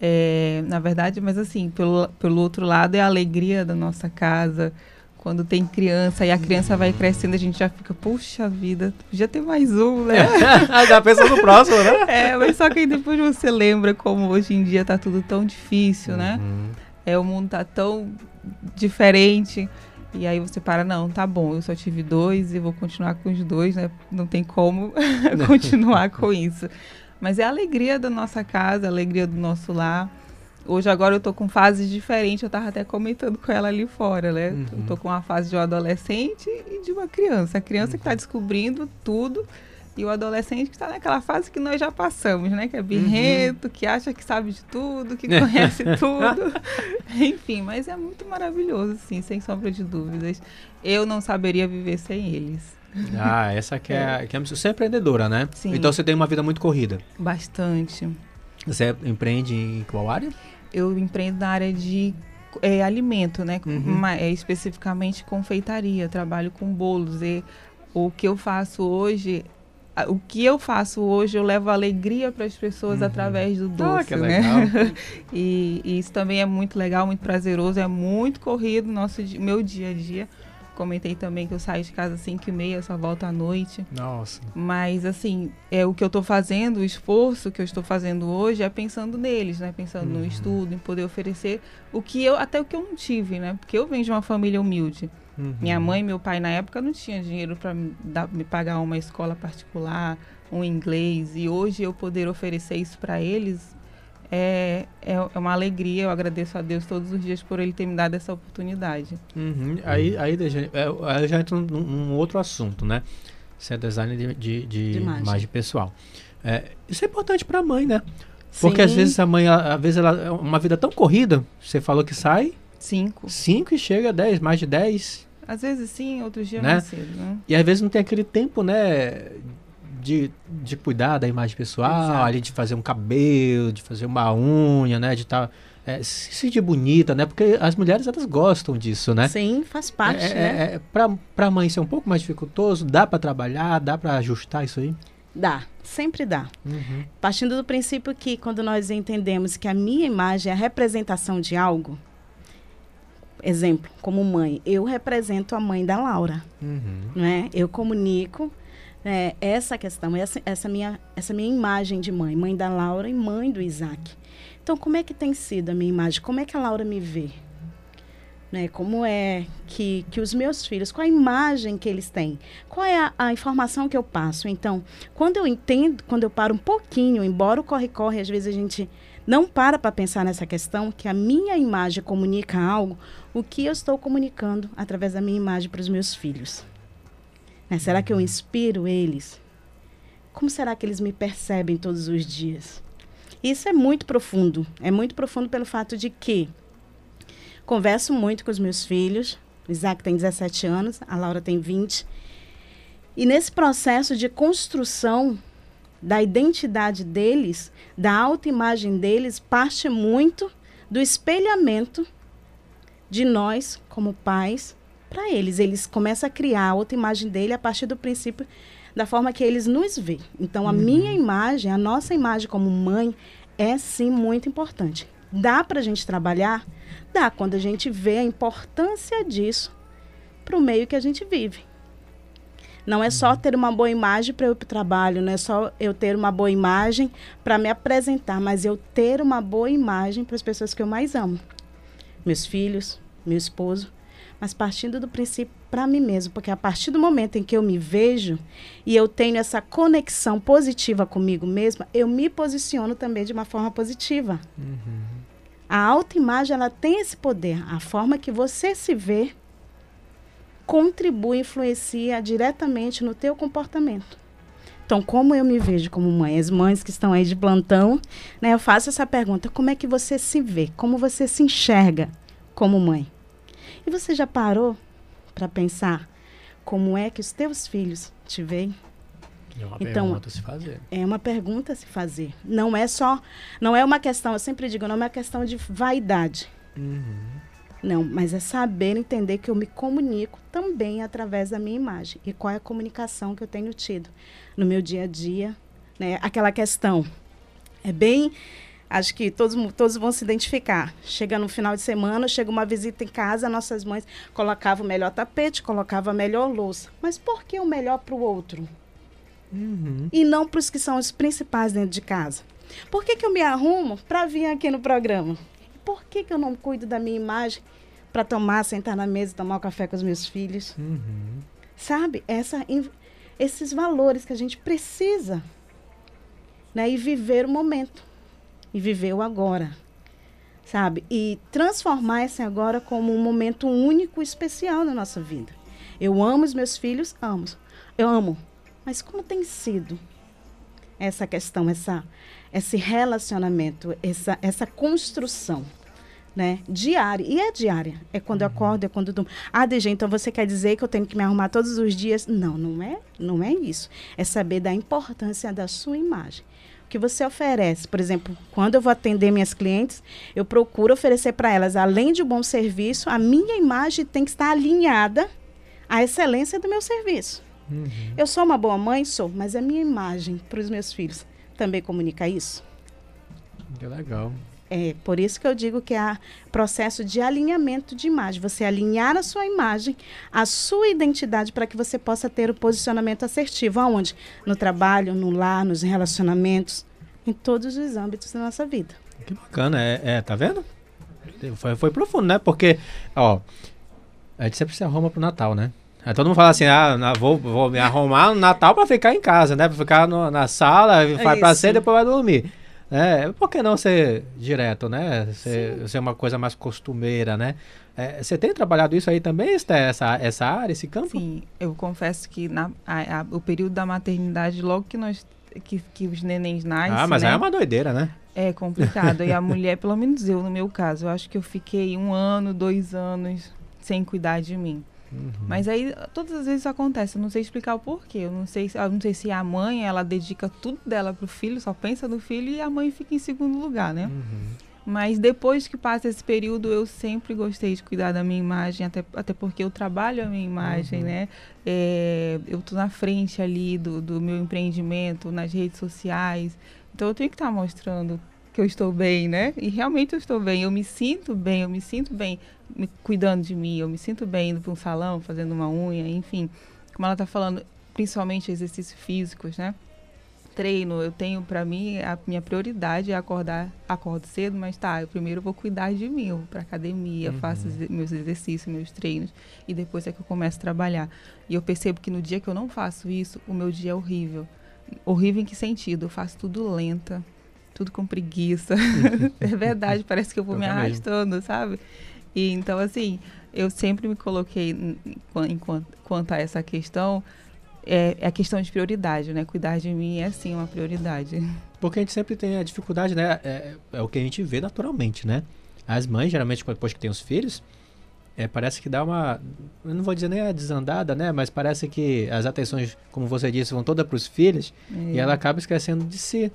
É, na verdade, mas assim, pelo, pelo outro lado, é a alegria da nossa casa. Quando tem criança e a criança vai crescendo, a gente já fica, puxa vida, podia ter mais um, né? [laughs] já pensou no próximo, né? É, mas só que aí depois você lembra como hoje em dia tá tudo tão difícil, né? uhum. né? É, o mundo tá tão diferente. E aí você para, não, tá bom, eu só tive dois e vou continuar com os dois, né? Não tem como [laughs] continuar com isso. Mas é a alegria da nossa casa, a alegria do nosso lar. Hoje, agora, eu tô com fases diferentes. Eu tava até comentando com ela ali fora, né? Uhum. Eu tô com uma fase de um adolescente e de uma criança. A criança uhum. que tá descobrindo tudo e o adolescente que está naquela fase que nós já passamos, né? Que é birrento, uhum. que acha que sabe de tudo, que [laughs] conhece tudo. [laughs] Enfim, mas é muito maravilhoso, sim, sem sombra de dúvidas. Eu não saberia viver sem eles. Ah, essa que é, é. Que é você é empreendedora, né? Sim. Então você tem uma vida muito corrida. Bastante. Você empreende em qual área? Eu empreendo na área de é, alimento, né? Uhum. é, especificamente confeitaria. Trabalho com bolos. E o que eu faço hoje o que eu faço hoje, eu levo alegria para as pessoas uhum. através do ah, doce, ah, né? [laughs] e, e, isso também é muito legal, muito prazeroso, é muito corrido nosso meu dia a dia. Comentei também que eu saio de casa às 5 e meia, só volto à noite. Nossa. Mas, assim, é o que eu estou fazendo, o esforço que eu estou fazendo hoje é pensando neles, né? Pensando uhum. no estudo, em poder oferecer o que eu, até o que eu não tive, né? Porque eu venho de uma família humilde. Uhum. Minha mãe e meu pai, na época, não tinham dinheiro para me, me pagar uma escola particular, um inglês. E hoje eu poder oferecer isso para eles é, é, é, uma alegria. Eu agradeço a Deus todos os dias por ele ter me dado essa oportunidade. Uhum. Aí, aí, é, aí já entra num, num, outro assunto, né? Você é designer de, de, de, de imagem. imagem. pessoal. É, isso é importante para a mãe, né? Porque Sim. às vezes a mãe, às vezes ela é uma vida tão corrida. Você falou que sai cinco, cinco e chega a dez, mais de dez. Às vezes sim, outros dias né? mais cedo, né? E às vezes não tem aquele tempo, né? De, de cuidar da imagem pessoal, Exato. ali de fazer um cabelo, de fazer uma unha, né? De estar. Tá, é, se sentir bonita, né? Porque as mulheres elas gostam disso, né? Sim, faz parte. É, né? é, pra, pra mãe ser um pouco mais dificultoso, dá para trabalhar, dá para ajustar isso aí? Dá, sempre dá. Uhum. Partindo do princípio que quando nós entendemos que a minha imagem é a representação de algo, exemplo, como mãe, eu represento a mãe da Laura, uhum. né? Eu comunico é, essa questão, essa, essa, minha, essa minha imagem de mãe, mãe da Laura e mãe do Isaac. Então, como é que tem sido a minha imagem? Como é que a Laura me vê? Né? Como é que, que os meus filhos, qual a imagem que eles têm? Qual é a, a informação que eu passo? Então, quando eu entendo, quando eu paro um pouquinho, embora o corre-corre, às vezes a gente não para para pensar nessa questão, que a minha imagem comunica algo, o que eu estou comunicando através da minha imagem para os meus filhos. Né? Será que eu inspiro eles? Como será que eles me percebem todos os dias? Isso é muito profundo. É muito profundo pelo fato de que converso muito com os meus filhos. O Isaac tem 17 anos, a Laura tem 20. E nesse processo de construção da identidade deles, da autoimagem deles, parte muito do espelhamento de nós, como pais, para eles. Eles começam a criar outra imagem dele a partir do princípio da forma que eles nos veem. Então, a uhum. minha imagem, a nossa imagem como mãe, é sim muito importante. Dá para a gente trabalhar? Dá, quando a gente vê a importância disso para o meio que a gente vive. Não é só uhum. ter uma boa imagem para eu ir para o trabalho, não é só eu ter uma boa imagem para me apresentar, mas eu ter uma boa imagem para as pessoas que eu mais amo. Meus filhos, meu esposo mas partindo do princípio para mim mesmo, porque a partir do momento em que eu me vejo e eu tenho essa conexão positiva comigo mesma, eu me posiciono também de uma forma positiva. Uhum. A autoimagem ela tem esse poder, a forma que você se vê contribui, influencia diretamente no teu comportamento. Então, como eu me vejo como mãe? As mães que estão aí de plantão, né? Eu faço essa pergunta: como é que você se vê? Como você se enxerga como mãe? E você já parou para pensar como é que os teus filhos te veem? É uma Então, pergunta a se fazer. É uma pergunta a se fazer. Não é só, não é uma questão, eu sempre digo, não é uma questão de vaidade. Não, mas é saber entender que eu me comunico também através da minha imagem. E qual é a comunicação que eu tenho tido no meu dia a dia, né? Aquela questão é bem Acho que todos, todos vão se identificar. Chega no final de semana, chega uma visita em casa, nossas mães colocavam o melhor tapete, colocavam a melhor louça. Mas por que o melhor para o outro? E não para os que são os principais dentro de casa? Por que, que eu me arrumo para vir aqui no programa? Por que, que eu não cuido da minha imagem para tomar, sentar na mesa e tomar o café com os meus filhos? Sabe? Essa, esses valores que a gente precisa. Né? E viver o momento. E viver o agora. Sabe? E transformar esse agora como um momento único e especial na nossa vida. Eu amo os meus filhos, amo. Eu amo. Mas como tem sido essa questão, essa, esse relacionamento, essa, essa construção? Né? Diária. E é diária. É quando eu acordo, é quando eu durmo. Ah, DG, então você quer dizer que eu tenho que me arrumar todos os dias? Não, não é, não é isso. É saber da importância da sua imagem. Que você oferece, por exemplo, quando eu vou atender minhas clientes, eu procuro oferecer para elas, além de um bom serviço, a minha imagem tem que estar alinhada à excelência do meu serviço. Eu sou uma boa mãe? Sou, mas a minha imagem para os meus filhos também comunica isso? Que legal. É por isso que eu digo que é processo de alinhamento de imagem. Você alinhar a sua imagem, a sua identidade, para que você possa ter o posicionamento assertivo. Aonde? No trabalho, no lar, nos relacionamentos, em todos os âmbitos da nossa vida. Que bacana, é, é, tá vendo? Foi, foi profundo, né? Porque, ó, a gente sempre se arruma pro Natal, né? Aí todo mundo fala assim, ah, vou, vou me arrumar no Natal pra ficar em casa, né? Pra ficar no- na sala, vai pra isso. cedo e depois vai dormir. É, por que não ser direto, né? Ser, ser uma coisa mais costumeira, né? É, você tem trabalhado isso aí também, Esté, essa, essa área, esse campo? Sim, eu confesso que na, a- a- o período da maternidade, logo que nós que, que os nenéns nascem, ah, mas né, aí é uma doideira, né? é complicado. e a mulher, pelo menos eu, no meu caso, eu acho que eu fiquei um ano, dois anos sem cuidar de mim. Mas aí todas as vezes acontece, eu não sei explicar o porquê. Eu não sei, se- eu não sei se a mãe ela dedica tudo dela pro filho, só pensa no filho e a mãe fica em segundo lugar, né? Mas depois que passa esse período, eu sempre gostei de cuidar da minha imagem, até, até porque eu trabalho a minha imagem, né? É, eu tô na frente ali do, do meu empreendimento, nas redes sociais. Então eu tenho que estar mostrando que eu estou bem, né? E realmente eu estou bem. Eu me sinto bem, eu me sinto bem me cuidando de mim, eu me sinto bem indo para um salão, fazendo uma unha, enfim. Como ela está falando, principalmente exercícios físicos, né? treino, eu tenho para mim a minha prioridade é acordar, acordo cedo, mas tá, eu primeiro vou cuidar de mim, eu vou para academia, faço exer- meus exercícios, meus treinos e depois é que eu começo a trabalhar. E eu percebo que no dia que eu não faço isso, o meu dia é horrível. Horrível em que sentido? Eu faço tudo lenta, tudo com preguiça. [laughs] é verdade, parece que eu vou Eu me arrastando, sabe? E então assim, eu sempre me coloquei enquanto quanto a essa questão é, é a questão de prioridade, né? Cuidar de mim é sim uma prioridade. Porque a gente sempre tem a dificuldade, né? É, é o que a gente vê naturalmente, né? As mães, geralmente, depois que tem os filhos, é, parece que dá uma. Eu não vou dizer nem a desandada, né? Mas parece que as atenções, como você disse, vão todas para os filhos e ela acaba esquecendo de si.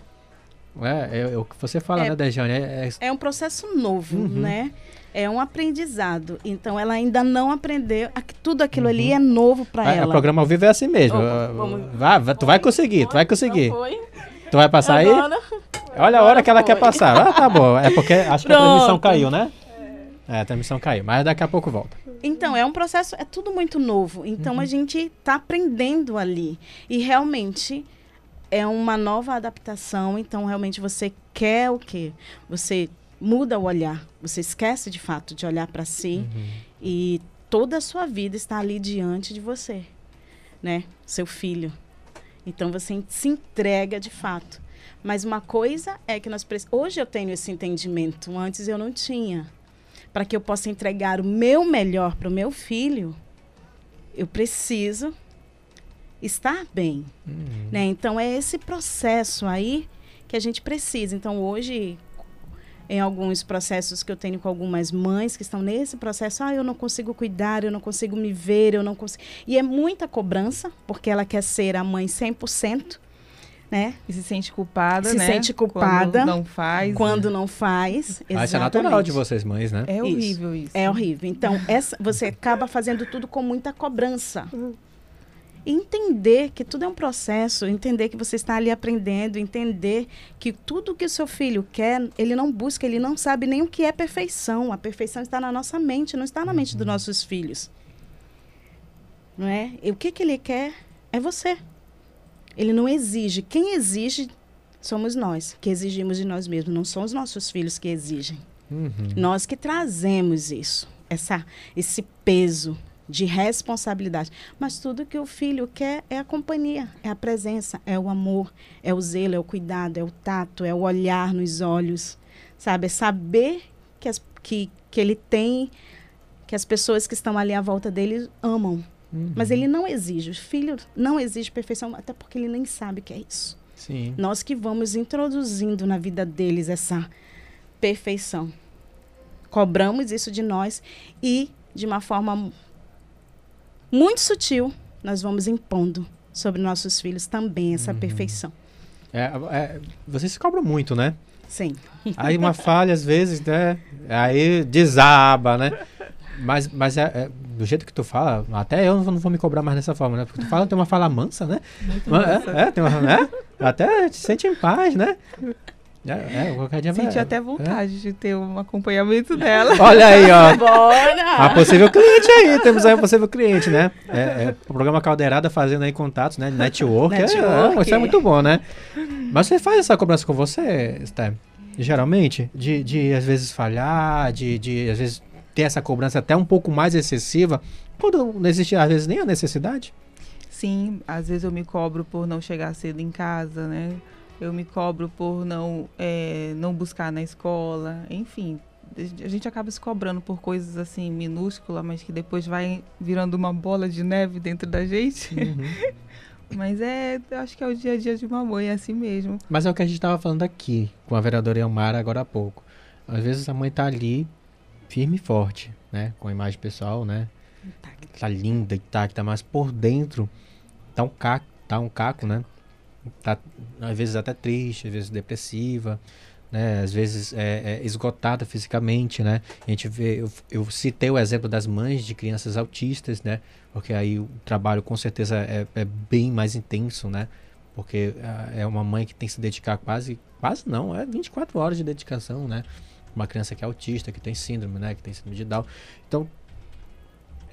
É, é, é o que você fala, É. né, Dejane? É, é- É um processo novo, Uhum. né? É um aprendizado. Então, ela ainda não aprendeu. Tudo aquilo ali Uhum. é novo para Ah, ela. O programa ao vivo é assim mesmo. Ah, vamos- Vá, vá, tu vai conseguir, tu vai conseguir. Foi? Tu vai passar aí? Agora- Olha a hora que ela foi. quer passar. Ah, tá bom. É porque [laughs] acho que a transmissão Pronto. caiu, né? É, a transmissão caiu. Mas daqui a pouco volta. Então, é um processo, é tudo muito novo. Então, Uhum. a gente está aprendendo ali. E realmente é uma nova adaptação. Então, realmente você quer o quê? Você muda o olhar. Você esquece de fato de olhar para si. E toda a sua vida está ali diante de você, né? Seu filho. Então, você se entrega de fato. Mas uma coisa é que nós precisamos. Hoje eu tenho esse entendimento, antes eu não tinha para que eu possa entregar o meu melhor para o meu filho, eu preciso estar bem, Uhum. né? Então é esse processo aí que a gente precisa. Então hoje em alguns processos que eu tenho com algumas mães que estão nesse processo, ah, eu não consigo cuidar, eu não consigo me ver, eu não consigo. E é muita cobrança, porque ela quer ser a mãe 100%, né? E se sente culpada, Se né? sente culpada Quando não faz. Quando não faz. Ah, isso é natural exatamente. de vocês, mães, né? É Isso. horrível isso. É horrível. Então, essa, você acaba fazendo tudo com muita cobrança. Entender que tudo é um processo, entender que você está ali aprendendo, entender que tudo que o seu filho quer, ele não busca, ele não sabe nem o que é perfeição. A perfeição está na nossa mente, não está na mente dos nossos filhos. Não é? E o que, que ele quer é você. Ele não exige. Quem exige somos nós, que exigimos de nós mesmos. Não são os nossos filhos que exigem. Uhum. Nós que trazemos isso, essa, esse peso de responsabilidade. Mas tudo que o filho quer é a companhia, é a presença, é o amor, é o zelo, é o cuidado, é o tato, é o olhar nos olhos, sabe? É saber que, as, que, que ele tem, que as pessoas que estão ali à volta dele amam. Uhum. Mas ele não exige, o filho não exige perfeição, até porque ele nem sabe o que é isso. Sim. Nós que vamos introduzindo na vida deles essa perfeição. Cobramos isso de nós e, de uma forma muito sutil, nós vamos impondo sobre nossos filhos também essa perfeição. É, é, vocês se cobram muito, né? Sim. Aí uma falha, às vezes, né? Aí desaba, né? Mas, mas é, é, do jeito que tu fala, até eu não vou me cobrar mais dessa forma, né? Porque tu fala, tem uma fala mansa, né? É, é, tem uma, né? Até te sente em paz, né? É, é qualquer dia vai- Senti até é. vontade de ter um acompanhamento dela. [laughs] Olha aí, ó. [laughs] A Bora! possível cliente aí, temos aí um possível cliente, né? É, é, o programa Caldeirada fazendo aí contatos, né? Network. é- Network. é, isso é muito bom, né? Mas você faz essa cobrança com você, Sté? Geralmente? De, de às vezes falhar, de, de às vezes ter essa cobrança até um pouco mais excessiva, quando não existe às vezes nem a necessidade? Sim, às vezes eu me cobro por não chegar cedo em casa, né? Eu me cobro por não, é, não buscar na escola, enfim. A gente acaba se cobrando por coisas assim minúsculas, mas que depois vai virando uma bola de neve dentro da gente. [laughs] mas é, eu acho que é o dia a dia de uma mãe, é assim mesmo. Mas é o que a gente estava falando aqui com a vereadora Elmara agora há pouco. Às vezes a mãe tá ali firme e forte, né? Com a imagem pessoal, né? Tá linda e tá, que tá mas por dentro tá um caco, tá um caco, né? Tá às vezes até triste, às vezes depressiva, né? Às vezes é, é esgotada fisicamente, né? A gente vê, eu, eu citei o exemplo das mães de crianças autistas, né? Porque aí o trabalho com certeza é, é bem mais intenso, né? Porque ah, é uma mãe que tem que se dedicar quase, quase não, é 24 horas de dedicação, né? Uma criança que é autista, que tem síndrome, né? Que tem síndrome de Down. Então,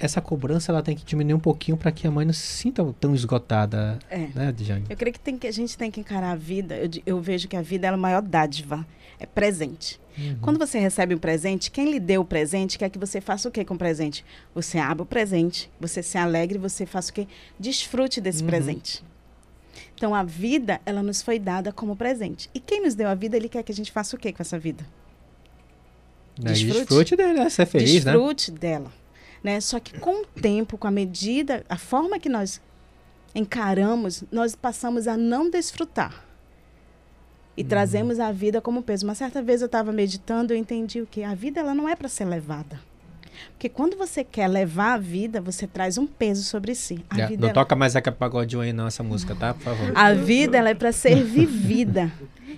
essa cobrança ela tem que diminuir um pouquinho para que a mãe não se sinta tão esgotada, É. né, Dijane? Eu creio que, tem que a gente tem que encarar a vida. Eu, eu vejo que a vida é a maior dádiva. É presente. Quando você recebe um presente, quem lhe deu o presente quer que você faça o que com o presente? Você abre o presente, você se alegre, você faça o quê? Desfrute desse Uhum. presente. Então a vida, ela nos foi dada como presente. E quem nos deu a vida, ele quer que a gente faça o que com essa vida? Desfrute. Desfrute dele, né? Ser feliz, né? Desfrute dela. Né? Só que com o tempo, com a medida, a forma que nós encaramos, nós passamos a não desfrutar. E trazemos a vida como peso. Uma certa vez eu estava meditando, eu entendi o que a vida ela não é para ser levada. Porque quando você quer levar a vida, você traz um peso sobre si. A É, vida não ela- toca mais Zeca Pagodinho aí não, essa música, tá? Por favor. a vida ela é para ser vivida.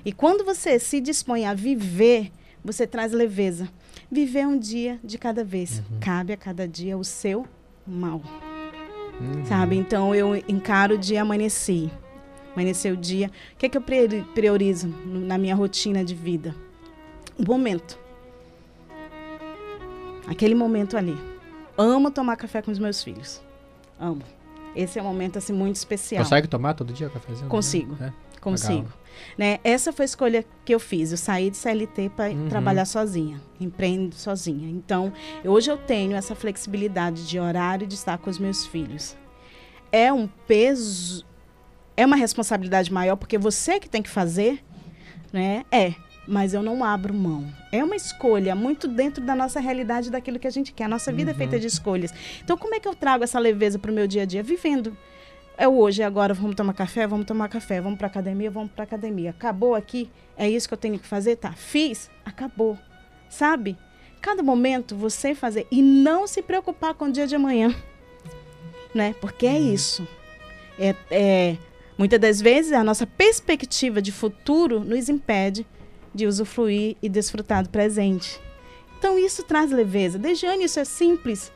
E quando você se dispõe a viver, você traz leveza. Viver um dia de cada vez. Cabe a cada dia o seu mal. Uhum. Sabe? Então eu encaro o dia amanheci. Amanheceu o dia. O que é que eu priori- priorizo na minha rotina de vida? O momento. Aquele momento ali. Amo tomar café com os meus filhos. Amo. Esse é um momento assim muito especial. Consegue tomar todo dia cafezinho? Consigo. É. Consigo. Né? Essa foi a escolha que eu fiz. Eu saí de CLT para Uhum. trabalhar sozinha, empreendo sozinha. Então, hoje eu tenho essa flexibilidade de horário de estar com os meus filhos. É um peso, é uma responsabilidade maior, porque você que tem que fazer, né? É. mas eu não abro mão. É uma escolha muito dentro da nossa realidade, daquilo que a gente quer. A nossa vida uhum. é feita de escolhas. Então, como é que eu trago essa leveza para o meu dia a dia? Vivendo. É hoje, é agora, vamos tomar café, vamos tomar café, vamos para academia, vamos para academia. Acabou aqui, é isso que eu tenho que fazer, tá? Fiz, acabou. Sabe? Cada momento você fazer e não se preocupar com o dia de amanhã, né? Porque é uhum. isso. É, é muitas das vezes a nossa perspectiva de futuro nos impede de usufruir e desfrutar do presente. Então isso traz leveza. Desde ano isso é simples,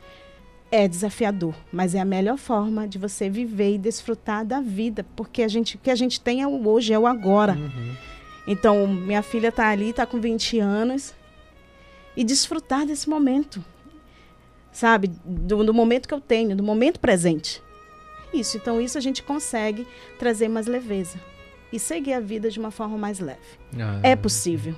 é desafiador, mas é a melhor forma de você viver e desfrutar da vida, porque a gente, o que a gente tem é o hoje, é o agora. Uhum. Então, minha filha está ali, está com 20 anos, e desfrutar desse momento, sabe? Do, do momento que eu tenho, do momento presente. Isso, então isso a gente consegue trazer mais leveza e seguir a vida de uma forma mais leve. Ah, é possível.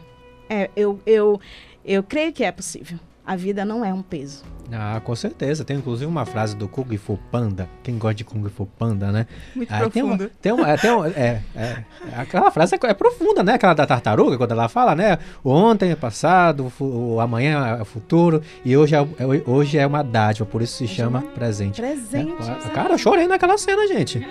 É, eu, eu, eu creio que é possível. A vida não é um peso. Ah, com certeza. Tem inclusive uma frase do Kung Fu Panda. Quem gosta de Kung Fu Panda, né? Muito ah, profunda. Tem uma, tem uma, é, é, é, aquela frase é, é, profunda, né? Aquela da tartaruga, quando ela fala, né? O ontem é passado, o, o amanhã é o futuro e hoje é, é hoje é uma dádiva, por isso se chama presente. Presente. É, cara, eu chorei naquela cena, gente.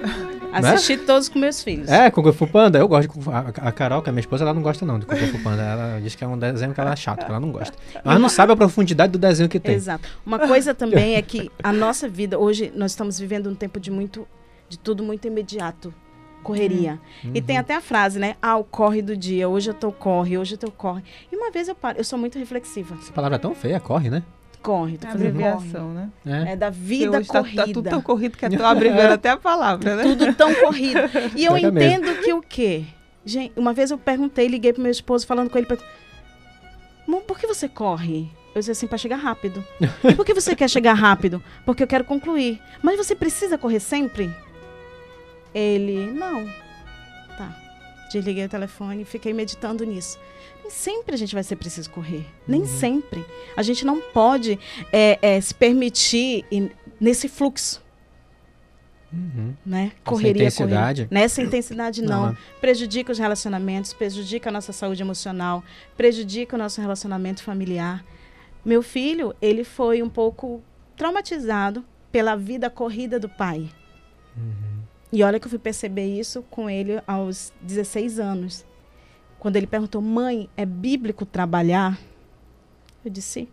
Assisti né? todos com meus filhos. É, Kung Fu Panda. Eu gosto de a, a Carol, que é minha esposa, ela não gosta não de Kung Fu Panda. Ela diz que é um desenho que ela é chato, que ela não gosta. Mas não sabe a profundidade do desenho que tem. Exato. Uma coisa [laughs] também é que a nossa vida, hoje, nós estamos vivendo um tempo de muito, de tudo muito imediato. Correria. Uhum. E tem até a frase, né? Ah, o corre do dia. Hoje eu tô corre, hoje eu tô corre. E uma vez eu paro, eu sou muito reflexiva. Essa palavra é tão feia, corre, né? Corre, tô é fazendo abreviação, né? É. é da vida corrida. Tá, tá, tudo tão corrido que eu tô abreviando [laughs] até a palavra, né? Tudo tão corrido. E eu entendo mesmo. que o quê? Gente, uma vez eu perguntei, liguei pro meu esposo falando com ele, por que você corre? Eu disse assim, para chegar rápido. e por que você quer chegar rápido? Porque eu quero concluir. Mas você precisa correr sempre? Ele, não. Tá. Desliguei o telefone e fiquei meditando nisso. Nem sempre a gente vai ser preciso correr. Nem uhum. sempre. A gente não pode é, é, se permitir nesse fluxo. Uhum. Né? Correria, intensidade. Correria. Nessa intensidade, não. Prejudica os relacionamentos, prejudica a nossa saúde emocional, prejudica o nosso relacionamento familiar. Meu filho, ele foi um pouco traumatizado pela vida corrida do pai. Uhum. E olha que eu fui perceber isso com ele aos 16 anos. Quando ele perguntou, mãe, é bíblico trabalhar? Eu disse,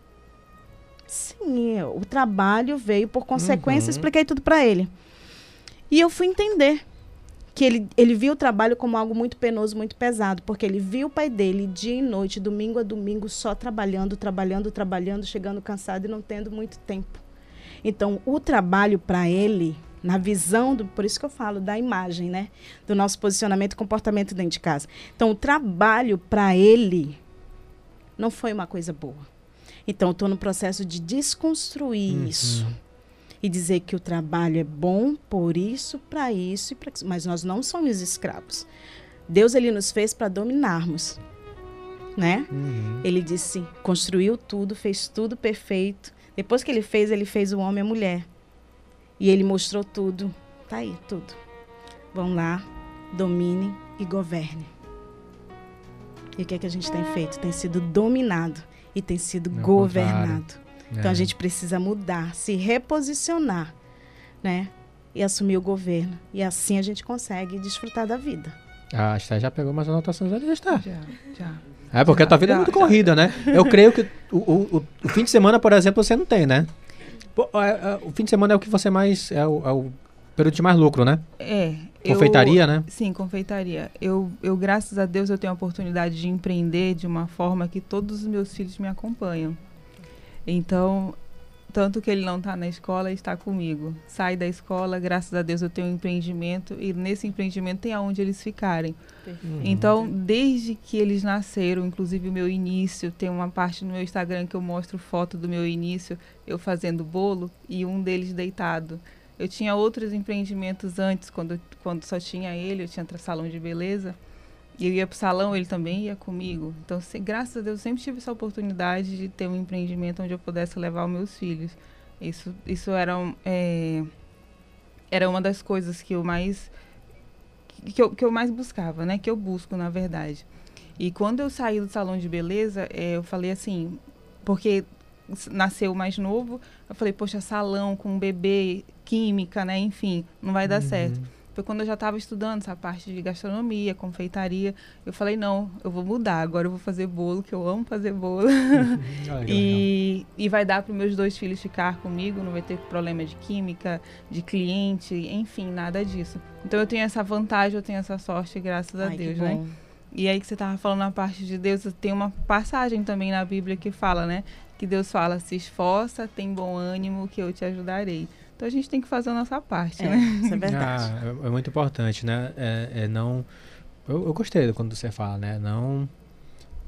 sim, o trabalho veio por consequência, uhum. expliquei tudo para ele. E eu fui entender que ele, ele viu o trabalho como algo muito penoso, muito pesado, porque ele viu o pai dele dia e noite, domingo a domingo, só trabalhando, trabalhando, trabalhando, chegando cansado e não tendo muito tempo. Então, o trabalho para ele, na visão, do, por isso que eu falo da imagem, né? Do nosso posicionamento e comportamento dentro de casa. Então, o trabalho para ele não foi uma coisa boa. Então, eu estou no processo de desconstruir uhum. isso e dizer que o trabalho é bom por isso, para isso e para isso. Mas nós não somos escravos. Deus ele nos fez para dominarmos, né? Uhum. Ele disse, construiu tudo, fez tudo perfeito. Depois que ele fez, ele fez o homem e a mulher. E ele mostrou tudo. Tá aí, tudo. Vão lá, domine e governe. E o que é que a gente tem feito? Tem sido dominado e tem sido Meu governado. Contrário. Então é. a gente precisa mudar, se reposicionar, né? E assumir o governo. E assim a gente consegue desfrutar da vida. Ah, a Esther já pegou mais anotações ali, está. Já, já. É, porque já, a tua vida é já, é muito já. corrida, né? Eu creio que o, o, o, fim de semana, por exemplo, você não tem, né? É, é, o fim de semana é o que você mais. É o, é o período de mais lucro, né? É. Confeitaria, eu, né? Sim, confeitaria. Eu, eu, graças a Deus, eu tenho a oportunidade de empreender de uma forma que todos os meus filhos me acompanham. Então, tanto que ele não está na escola, está comigo. Sai da escola, graças a Deus eu tenho um empreendimento e nesse empreendimento tem aonde eles ficarem. Uhum. Então, desde que eles nasceram, inclusive o meu início, tem uma parte no meu Instagram que eu mostro foto do meu início, eu fazendo bolo e um deles deitado. Eu tinha outros empreendimentos antes, quando, quando só tinha ele, eu tinha salão de beleza. Eu ia para o salão, ele também ia comigo. Então, se, graças a Deus, eu sempre tive essa oportunidade de ter um empreendimento onde eu pudesse levar os meus filhos. Isso, isso era, é, era uma das coisas que eu mais que eu, que eu mais buscava, né? Que eu busco, na verdade. E quando eu saí do salão de beleza, é, eu falei assim, porque nasceu mais novo, eu falei, poxa, salão com um bebê, química, né? Enfim, não vai dar uhum. certo. Foi quando eu já estava estudando essa parte de gastronomia, confeitaria. Eu falei, não, eu vou mudar. Agora eu vou fazer bolo, que eu amo fazer bolo. [laughs] e, e vai dar para meus dois filhos ficar comigo, não vai ter problema de química, de cliente, enfim, nada disso. Então eu tenho essa vantagem, eu tenho essa sorte, graças Ai, a Deus, né? E aí que você estava falando na parte de Deus, tem uma passagem também na Bíblia que fala, né? Que Deus fala, se esforça, tem bom ânimo, que eu te ajudarei. Então a gente tem que fazer a nossa parte, é, né? Isso é [laughs] verdade. Ah, é, é, muito importante, né? É, é não. Eu, eu, gostei quando você fala, né? Não,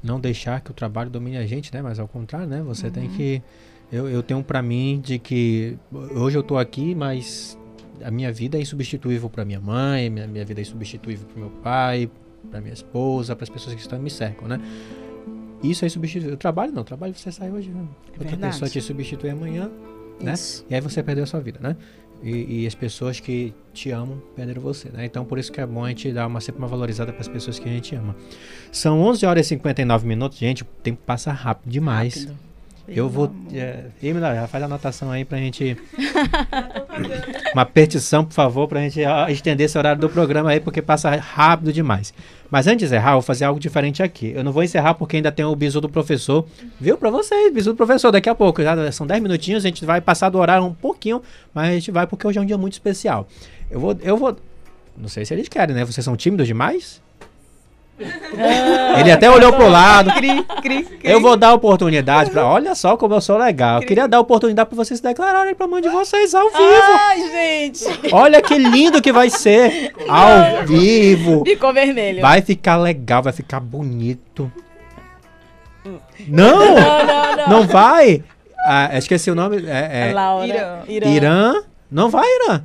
não deixar que o trabalho domine a gente, né? Mas ao contrário, né? Você uhum. tem que. Eu, eu tenho para mim de que hoje eu tô aqui, mas a minha vida é insubstituível para minha mãe, minha, minha vida é insubstituível para meu pai, para minha esposa, para as pessoas que estão me cercam, né? Isso é insubstituível. O trabalho não, o trabalho você sai hoje, né? outra Verdade. pessoa te substitui amanhã, né? E aí você perdeu a sua vida, né? E, e, as pessoas que te amam perderam você, né? Então por isso que é bom a gente dar uma, sempre uma valorizada para as pessoas que a gente ama. São 11 horas e 59 minutos, gente, o tempo passa rápido demais. Rápido. Eu vou. É, Emila, já faz a anotação aí pra gente. [laughs] uma petição, por favor, pra gente estender esse horário do programa aí, porque passa rápido demais. Mas antes de encerrar, eu vou fazer algo diferente aqui. Eu não vou encerrar porque ainda tem o bisu do professor. Viu pra vocês, bisu do professor, daqui a pouco. Já são 10 minutinhos, a gente vai passar do horário um pouquinho, mas a gente vai porque hoje é um dia muito especial. Eu vou. Eu vou. Não sei se eles querem, né? Vocês são tímidos demais? Ele até olhou pro lado. Cri, cri, cri. Eu vou dar oportunidade para. Olha só como eu sou legal. Eu queria dar oportunidade para vocês declararem pra mãe de vocês ao vivo. Ai, gente. Olha que lindo que vai ser ao vivo. Ficou vermelho. Vai ficar legal, vai ficar bonito. Não! Não, não, não. não vai? Ah, esqueci o nome. É, é... Laura. Irã. Irã. Irã. Não vai, Irã.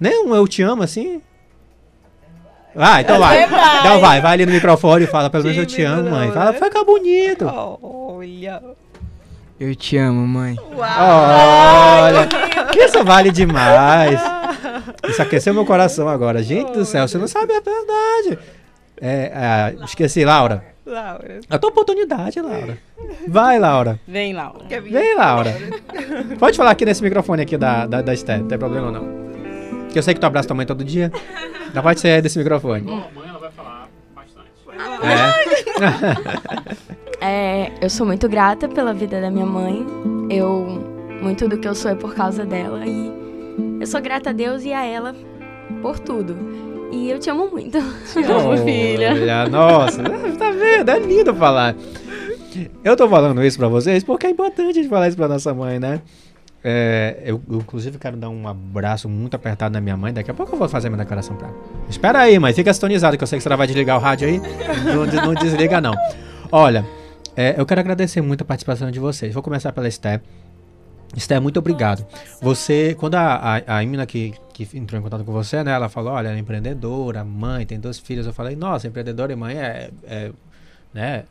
Nem um eu te amo assim. Vai, então vai. vai. Então vai, vai ali no microfone e fala, pelo menos eu te amo, mãe. Fala, fica bonito. Olha. Eu te amo, mãe. Uau. Olha, isso vale demais. [laughs] Isso aqueceu meu coração agora. Gente do céu, você não sabe a verdade. É, é, esqueci, Laura. Laura. A tua oportunidade, Laura. Vai, Laura. Vem, Laura. Vem, Laura. Pode falar aqui nesse microfone aqui da, da, da Esté, não tem problema não. Que eu sei que tu abraça tua mãe todo dia. Não pode ser desse microfone. Bom, amanhã ela vai falar bastante. É. é, eu sou muito grata pela vida da minha mãe. Eu muito do que eu sou é por causa dela e eu sou grata a Deus e a ela por tudo. E eu te amo muito. Te [laughs] amo, filha. Olha, nossa, [laughs] tá vendo? É lindo falar. Eu tô falando isso pra vocês porque é importante a gente falar isso pra nossa mãe, né? É, eu, eu, inclusive, quero dar um abraço muito apertado na minha mãe. Daqui a pouco eu vou fazer a minha declaração pra ela. Espera aí, mãe. Fica sintonizado, que eu sei que você vai desligar o rádio aí. não, não [laughs] desliga, não. Olha, é, eu quero agradecer muito a participação de vocês. Vou começar pela Esté. Esté, muito obrigado. Você, quando a, a, a Imina que, que entrou em contato com você, né? Ela falou, olha, ela é empreendedora, mãe, tem dois filhos. Eu falei, nossa, empreendedora e mãe é, é né?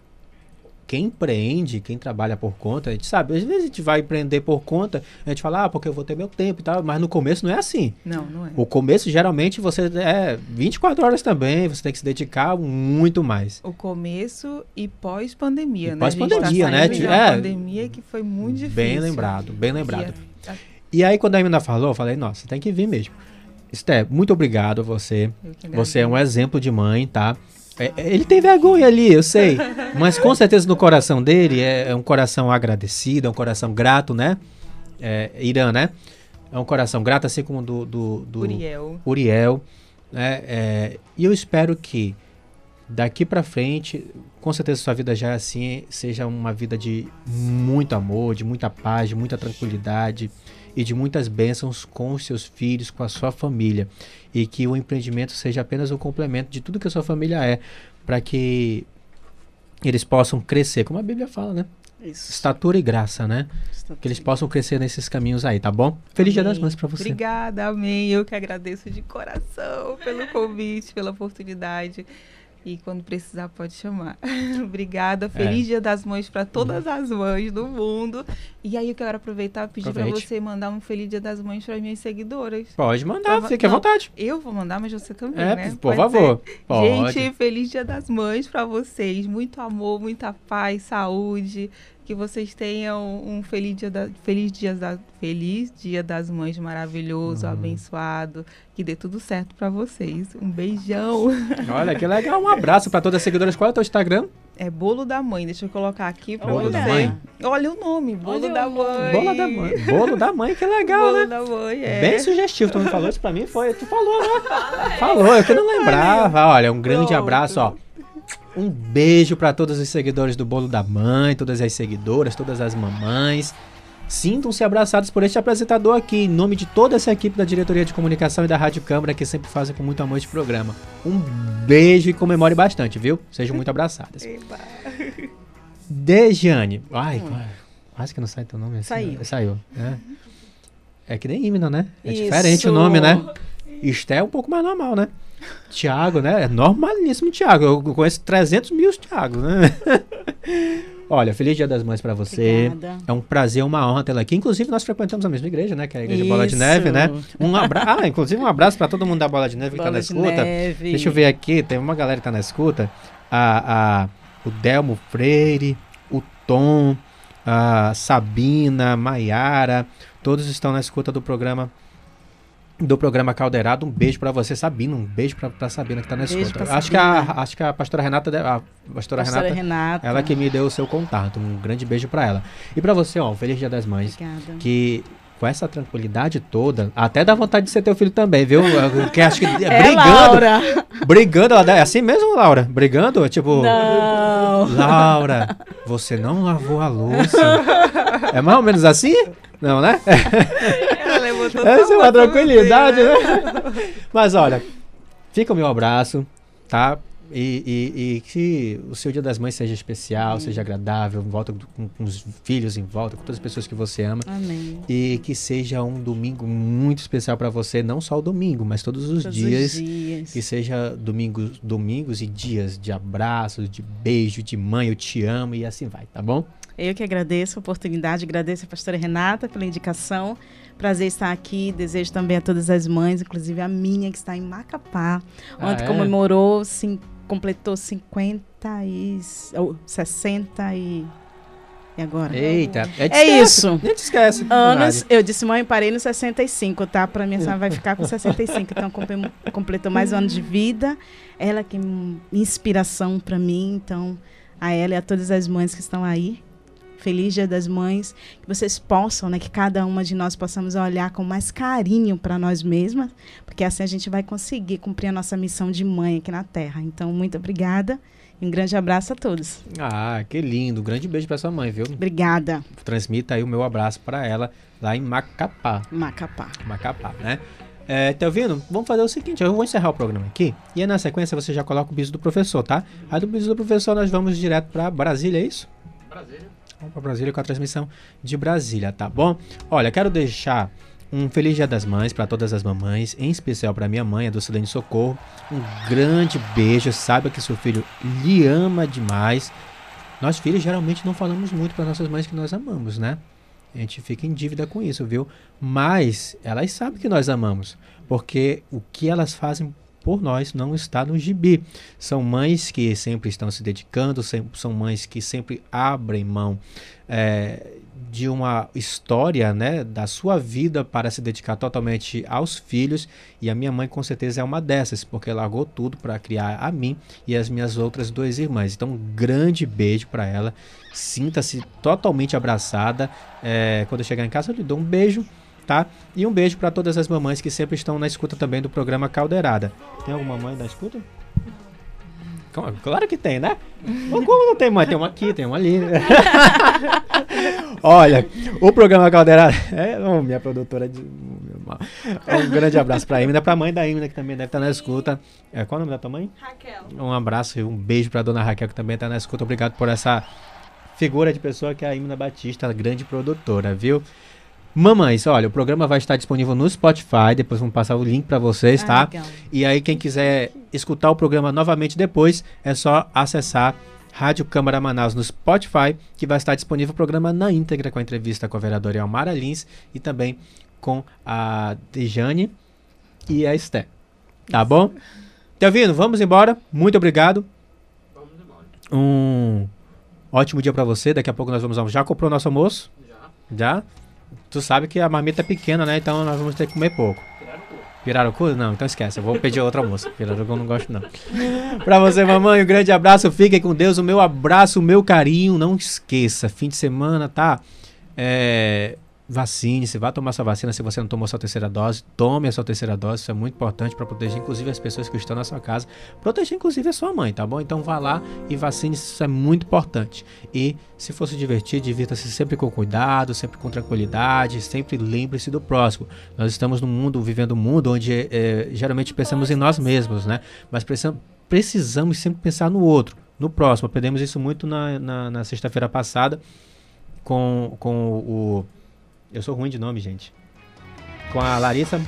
Quem empreende, quem trabalha por conta, a gente sabe, às vezes a gente vai empreender por conta, a gente fala, ah, porque eu vou ter meu tempo e tal, mas no começo não é assim. Não, não é. O começo, geralmente, você é 24 horas também, você tem que se dedicar muito mais. O começo e pós-pandemia, né? Pós-pandemia, tá né? É, pandemia que foi muito difícil. Bem lembrado, bem lembrado. E, a... e aí, quando a Emina falou, eu falei, nossa, tem que vir mesmo. Esté, muito obrigado a você. Você é um exemplo de mãe, tá? É, é, ele tem vergonha ali, eu sei. Mas com certeza no coração dele é, é um coração agradecido, é um coração grato, né? É, Irã, né? É um coração grato, assim como do, do, do Uriel. Uriel né? É, e eu espero que daqui para frente, com certeza sua vida já é assim, seja uma vida de muito amor, de muita paz, de muita tranquilidade e de muitas bênçãos com os seus filhos, com a sua família e que o empreendimento seja apenas um complemento de tudo que a sua família é, para que eles possam crescer, como a Bíblia fala, né? Isso. Estatura e graça, né? Estatura. Que eles possam crescer nesses caminhos aí, tá bom? Feliz amém. Dia das Mães pra você. Obrigada, amém. Eu que agradeço de coração pelo convite, pela oportunidade. E quando precisar, pode chamar. [laughs] Obrigada. Feliz é. Dia das Mães para todas as mães do mundo. E aí eu quero aproveitar e pedir para você mandar um Feliz Dia das Mães para minhas seguidoras. Pode mandar, fique à vontade. Eu vou mandar, mas você também, é, né? Por pode favor. Gente, Feliz Dia das Mães para vocês. Muito amor, muita paz, saúde que vocês tenham um feliz dia, da, feliz dia, da, feliz dia das mães maravilhoso, uhum. abençoado, que dê tudo certo para vocês. Um beijão. [laughs] Olha, que legal. Um abraço para todas as seguidoras. Qual é o teu Instagram? É Bolo da Mãe. Deixa eu colocar aqui para você. Da mãe. Olha o nome, Bolo Olha da Mãe. Bolo da Mãe. Bolo da Mãe, que legal, Bolo né? da Mãe, é. Bem sugestivo. Tu me falou isso para mim? Foi. Tu falou, né? Falou, eu que não lembrava. Olha, um grande Pronto. abraço, ó. Um beijo para todos os seguidores do Bolo da Mãe, todas as seguidoras, todas as mamães. Sintam-se abraçados por este apresentador aqui, em nome de toda essa equipe da diretoria de comunicação e da Rádio Câmara, que sempre fazem com muito amor este programa. Um beijo e comemore bastante, viu? Sejam muito abraçadas. [laughs] Dejane. Ai, hum. quase que não sai teu nome assim. Saiu. Né? Saiu. É. é que nem himno, né? É Isso. diferente o nome, né? Isto é um pouco mais normal, né? Tiago, né? É normalíssimo Tiago. Eu conheço 300 mil Tiago, né? [laughs] Olha, feliz Dia das Mães para você. Obrigada. É um prazer, uma honra tê-la aqui. Inclusive, nós frequentamos a mesma igreja, né? Que é a Igreja Isso. Bola de Neve, né? Um abraço. Ah, inclusive, um abraço para todo mundo da Bola de Neve Bola que tá na escuta. Neve. Deixa eu ver aqui, tem uma galera que tá na escuta. A, a, o Delmo Freire, o Tom, a Sabina, Maiara, todos estão na escuta do programa do programa Caldeirado. Um beijo para você, Sabina. Um beijo para Sabina que tá na escuta. Acho que, a, acho que a pastora Renata, a pastora, pastora Renata, Renata, ela que me deu o seu contato. Um grande beijo para ela. E para você, ó, um feliz Dia das Mães. Obrigada. Que com essa tranquilidade toda, até dá vontade de ser teu filho também, viu? Que acho que [laughs] é, brigando. Laura. Brigando, ela é assim mesmo, Laura? Brigando, tipo, não. Laura, você não lavou a louça. [laughs] é mais ou menos assim? Não, né? [laughs] Essa é uma tranquilidade, né? [laughs] Mas olha, fica o meu abraço, tá? E, e, e, que o seu Dia das Mães seja especial, seja agradável, em volta com, com, os filhos em volta, com todas as pessoas que você ama. Amém. E que seja um domingo muito especial para você, não só o domingo, mas todos os, todos dias, os dias. Que seja domingos, domingos e dias de abraços, de beijo, de mãe, eu te amo e assim vai, tá bom? Eu que agradeço a oportunidade, agradeço a pastora Renata pela indicação. Prazer estar aqui. Desejo também a todas as mães, inclusive a minha que está em Macapá. Ah, Ontem é? comemorou, sim, completou 50 e ou 60 e e agora? Eita, é, é isso. Nem te esquece. Anos, eu disse, mãe, parei no 65, tá? Pra minha senhora vai ficar com 65. Então, completou mais um ano de vida. Ela que é inspiração para mim. Então, a ela e a todas as mães que estão aí. Feliz Dia das Mães, que vocês possam, né, que cada uma de nós possamos olhar com mais carinho para nós mesmas, porque assim a gente vai conseguir cumprir a nossa missão de mãe aqui na Terra. Então, muito obrigada. E um grande abraço a todos. Ah, que lindo. Um grande beijo para sua mãe, viu? Obrigada. Transmita aí o meu abraço para ela lá em Macapá. Macapá. Macapá, né? É, tá ouvindo? Vamos fazer o seguinte, eu vou encerrar o programa aqui. E aí, na sequência você já coloca o biso do professor, tá? Aí do biso do professor nós vamos direto para Brasília, é isso? Brasília. Para Brasília com a transmissão de Brasília, tá bom? Olha, quero deixar um feliz Dia das Mães para todas as mamães, em especial para minha mãe, a Dulcidane Socorro. Um grande beijo, saiba que seu filho lhe ama demais. Nós filhos geralmente não falamos muito para nossas mães que nós amamos, né? A gente fica em dívida com isso, viu? Mas elas sabem que nós amamos, porque o que elas fazem por nós não está no gibi. São mães que sempre estão se dedicando, são mães que sempre abrem mão é, de uma história né, da sua vida para se dedicar totalmente aos filhos. E a minha mãe, com certeza, é uma dessas, porque largou tudo para criar a mim e as minhas outras duas irmãs. Então, um grande beijo para ela. Sinta-se totalmente abraçada. É, quando eu chegar em casa, eu lhe dou um beijo tá? E um beijo para todas as mamães que sempre estão na escuta também do programa Caldeirada. Tem alguma mãe da escuta? Claro que tem, né? Como não tem mãe? Tem uma aqui, tem uma ali. [laughs] Olha, o programa Caldeirada. É, oh, minha produtora de. Um grande abraço pra Emina, pra mãe da Emina, que também deve estar na escuta. É, qual é o nome da tua mãe? Raquel. Um abraço e um beijo pra dona Raquel, que também está na escuta. Obrigado por essa figura de pessoa que é a Emina Batista, grande produtora, viu? Mamães, olha, o programa vai estar disponível no Spotify, depois vamos passar o link para vocês, Ah, tá? legal. E aí quem quiser escutar o programa novamente depois, é só acessar Rádio Câmara Manaus no Spotify, que vai estar disponível o programa na íntegra com a entrevista com a vereadora Elmara Lins e também com a Dejane e a Esté. Tá bom? Telvino, vamos embora. Muito obrigado. Um ótimo dia pra você. Daqui a pouco nós vamos almoçar. Já comprou nosso almoço? Já. Já? Tu sabe que a marmita é pequena, né? Então nós vamos ter que comer pouco. Pirarucu? Não, então esquece. Eu vou pedir outro almoço. Pirarucu eu não gosto, não. [laughs] pra você, mamãe, um grande abraço. Fiquem com Deus. O meu abraço, o meu carinho. Não esqueça. Fim de semana, tá? É, Vacine-se, vá tomar sua vacina se você não tomou sua terceira dose. Tome a sua terceira dose, isso é muito importante para proteger, inclusive, as pessoas que estão na sua casa. Proteger, inclusive, a sua mãe, tá bom? Então vá lá e vacine-se, isso é muito importante. E se for se divertir, divirta-se sempre com cuidado, sempre com tranquilidade, sempre lembre-se do próximo. Nós estamos num mundo, vivendo um mundo onde é, geralmente pensamos em nós mesmos, né? Mas precisamos, precisamos sempre pensar no outro, no próximo. Aprendemos isso muito na, na, na sexta-feira passada com, com o. Eu sou ruim de nome, gente. Com a Larissa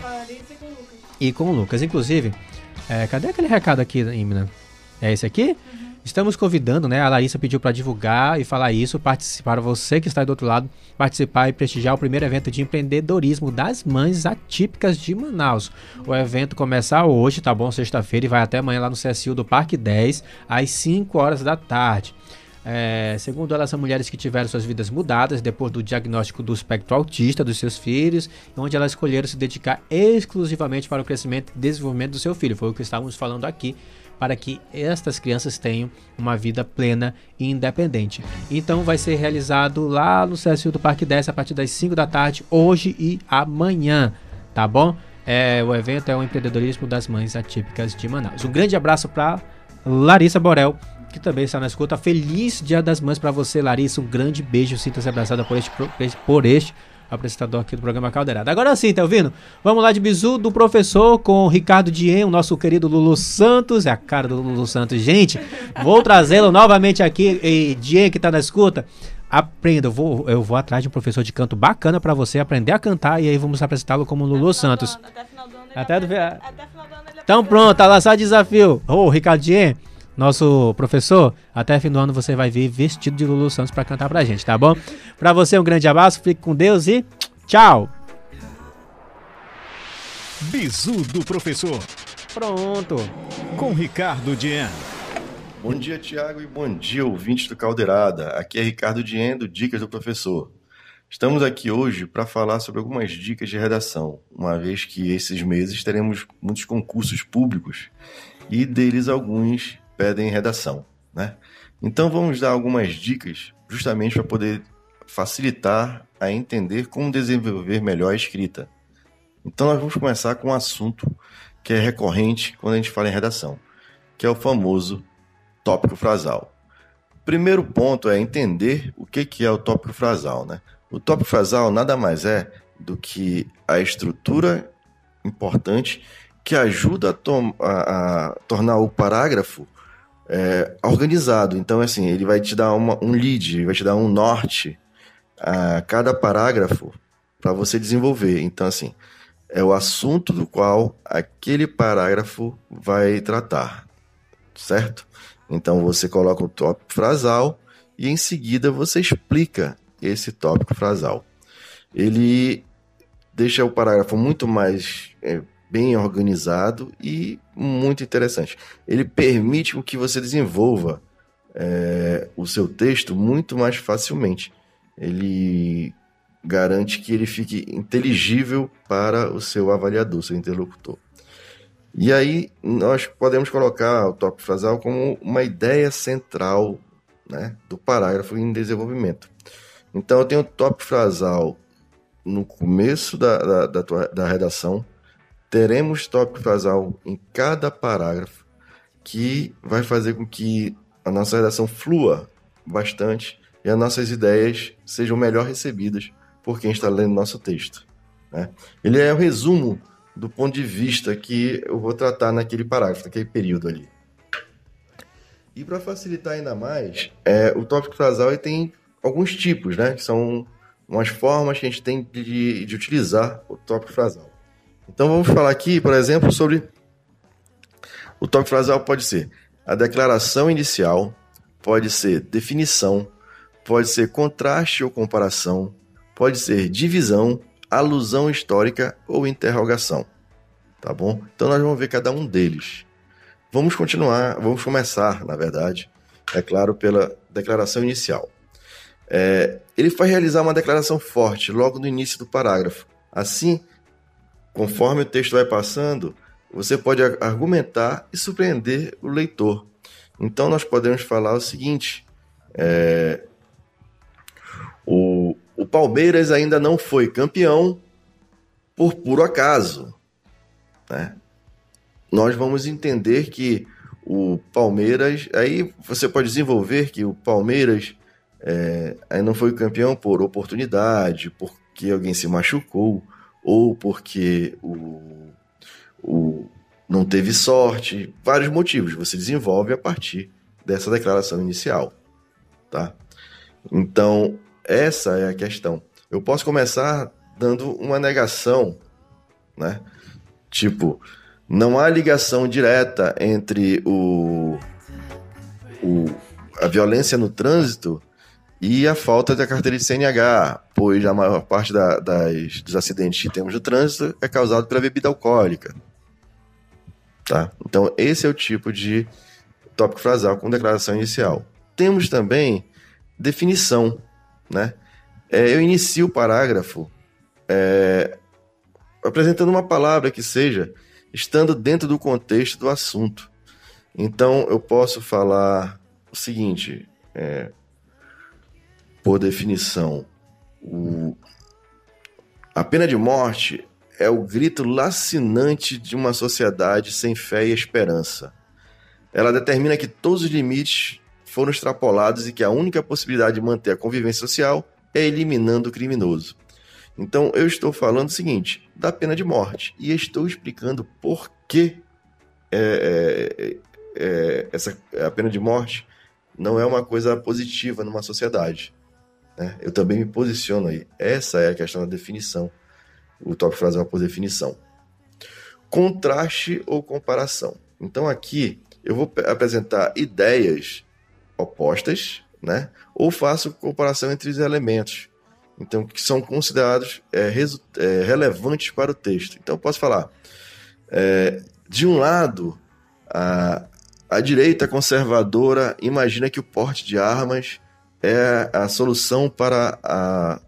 e com o Lucas. Inclusive, é, cadê aquele recado aqui, Imna? É esse aqui? Estamos convidando, né? A Larissa pediu para divulgar e falar isso, participar, você que está aí do outro lado, participar e prestigiar o primeiro evento de empreendedorismo das mães atípicas de Manaus. O evento começa hoje, tá bom? Sexta-feira e vai até amanhã lá no CSU do Parque 10, às 5 horas da tarde. É, segundo ela, são mulheres que tiveram suas vidas mudadas depois do diagnóstico do espectro autista dos seus filhos, onde elas escolheram se dedicar exclusivamente para o crescimento e desenvolvimento do seu filho. Foi o que estávamos falando aqui, para que estas crianças tenham uma vida plena e independente. Então vai ser realizado lá no CSU do Parque 10 a partir das 5 da tarde, hoje e amanhã, tá bom? É, o evento é o empreendedorismo das mães atípicas de Manaus. Um grande abraço para Larissa Borel, que também está na escuta. Feliz Dia das Mães para você, Larissa. Um grande beijo. Sinta-se abraçada por este, por este apresentador aqui do programa Caldeirada. Agora sim, tá ouvindo? Vamos lá de bisu do professor com o Ricardo Dien, o nosso querido Lulu Santos. É a cara do Lulu Santos. Gente, vou trazê-lo novamente aqui. E Dien, que tá na escuta. Aprenda, eu vou, eu vou atrás de um professor de canto bacana para você aprender a cantar e aí vamos apresentá-lo como Lulu Santos. Até final do ano Até do- apre- até final do ano ele Então pronto, tá lançado o desafio. Ô, Ricardinho, nosso professor, até fim do ano você vai vir vestido de Lulu Santos pra cantar pra gente, tá bom? Pra você um grande abraço, fique com Deus e tchau. Bizu do Professor, Pronto. com Ricardo Dien. Bom dia, Tiago, e bom dia, ouvintes do Caldeirada. Aqui é Ricardo Dien, do Dicas do Professor. Estamos aqui hoje para falar sobre algumas dicas de redação, uma vez que esses meses teremos muitos concursos públicos e deles alguns pedem redação, né? Então vamos dar algumas dicas justamente para poder facilitar a entender como desenvolver melhor a escrita. Então nós vamos começar com um assunto que é recorrente quando a gente fala em redação, que é o famoso tópico frasal. Primeiro ponto é entender o que é o tópico frasal, né? O tópico frasal nada mais é do que a estrutura importante que ajuda a, a- a tornar o parágrafo é, organizado. Então, assim, ele vai te dar uma- um lead, vai te dar um norte a cada parágrafo para você desenvolver. Então, assim, é o assunto do qual aquele parágrafo vai tratar, certo? Então você coloca o tópico frasal e em seguida você explica esse tópico frasal. Ele deixa o parágrafo muito mais é, bem organizado e muito interessante. Ele permite que você desenvolva é, o seu texto muito mais facilmente. Ele garante que ele fique inteligível para o seu avaliador, seu interlocutor. E aí nós podemos colocar o tópico frasal como uma ideia central né, do parágrafo em desenvolvimento. Então eu tenho o tópico frasal no começo da, da, da, tua- da redação, teremos tópico frasal em cada parágrafo, que vai fazer com que a nossa redação flua bastante e as nossas ideias sejam melhor recebidas por quem está lendo nosso texto. né? Ele é o resumo do ponto de vista que eu vou tratar naquele parágrafo, naquele período ali. E para facilitar ainda mais, é, o tópico frasal tem alguns tipos, né? Que são umas formas que a gente tem de, de utilizar o tópico frasal. Então vamos falar aqui, por exemplo, sobre o tópico frasal pode ser a declaração inicial, pode ser definição, pode ser contraste ou comparação, pode ser divisão, alusão histórica ou interrogação. Tá bom? Então nós vamos ver cada um deles. Vamos continuar, vamos começar, na verdade, é claro, pela declaração inicial. É, ele vai realizar uma declaração forte logo no início do parágrafo. Assim, conforme o texto vai passando, você pode argumentar e surpreender o leitor. Então, nós podemos falar o seguinte: é, o, o Palmeiras ainda não foi campeão por puro acaso. Né? Nós vamos entender que o Palmeiras. Aí você pode desenvolver que o Palmeiras é, aí não foi campeão por oportunidade, porque alguém se machucou, ou porque o, o, não teve sorte, vários motivos. Você desenvolve a partir dessa declaração inicial. Tá? Então, essa é a questão. Eu posso começar dando uma negação, né? Tipo, não há ligação direta entre o, o a violência no trânsito e a falta da carteira de CNH, pois a maior parte da, das, dos acidentes que temos no trânsito é causado pela bebida alcoólica. Tá? Então, esse é o tipo de tópico frasal com declaração inicial. Temos também definição. Né? É, eu inicio o parágrafo é, apresentando uma palavra que seja estando dentro do contexto do assunto. Então, eu posso falar o seguinte: é, por definição, a pena de morte é o grito lacinante de uma sociedade sem fé e esperança. Ela determina que todos os limites foram extrapolados e que a única possibilidade de manter a convivência social é eliminando o criminoso. Então eu estou falando o seguinte, da pena de morte, e estou explicando por que é, é, é, essa, a pena de morte não é uma coisa positiva numa sociedade. Né? Eu também me posiciono aí. Essa é a questão da definição. O top frase é uma por definição. Contraste ou comparação. Então aqui eu vou apresentar ideias opostas, né? Ou faço comparação entre os elementos. Então, que são considerados é, é, relevantes para o texto. Então, posso falar, é, de um lado, a, a direita conservadora imagina que o porte de armas é a solução para a,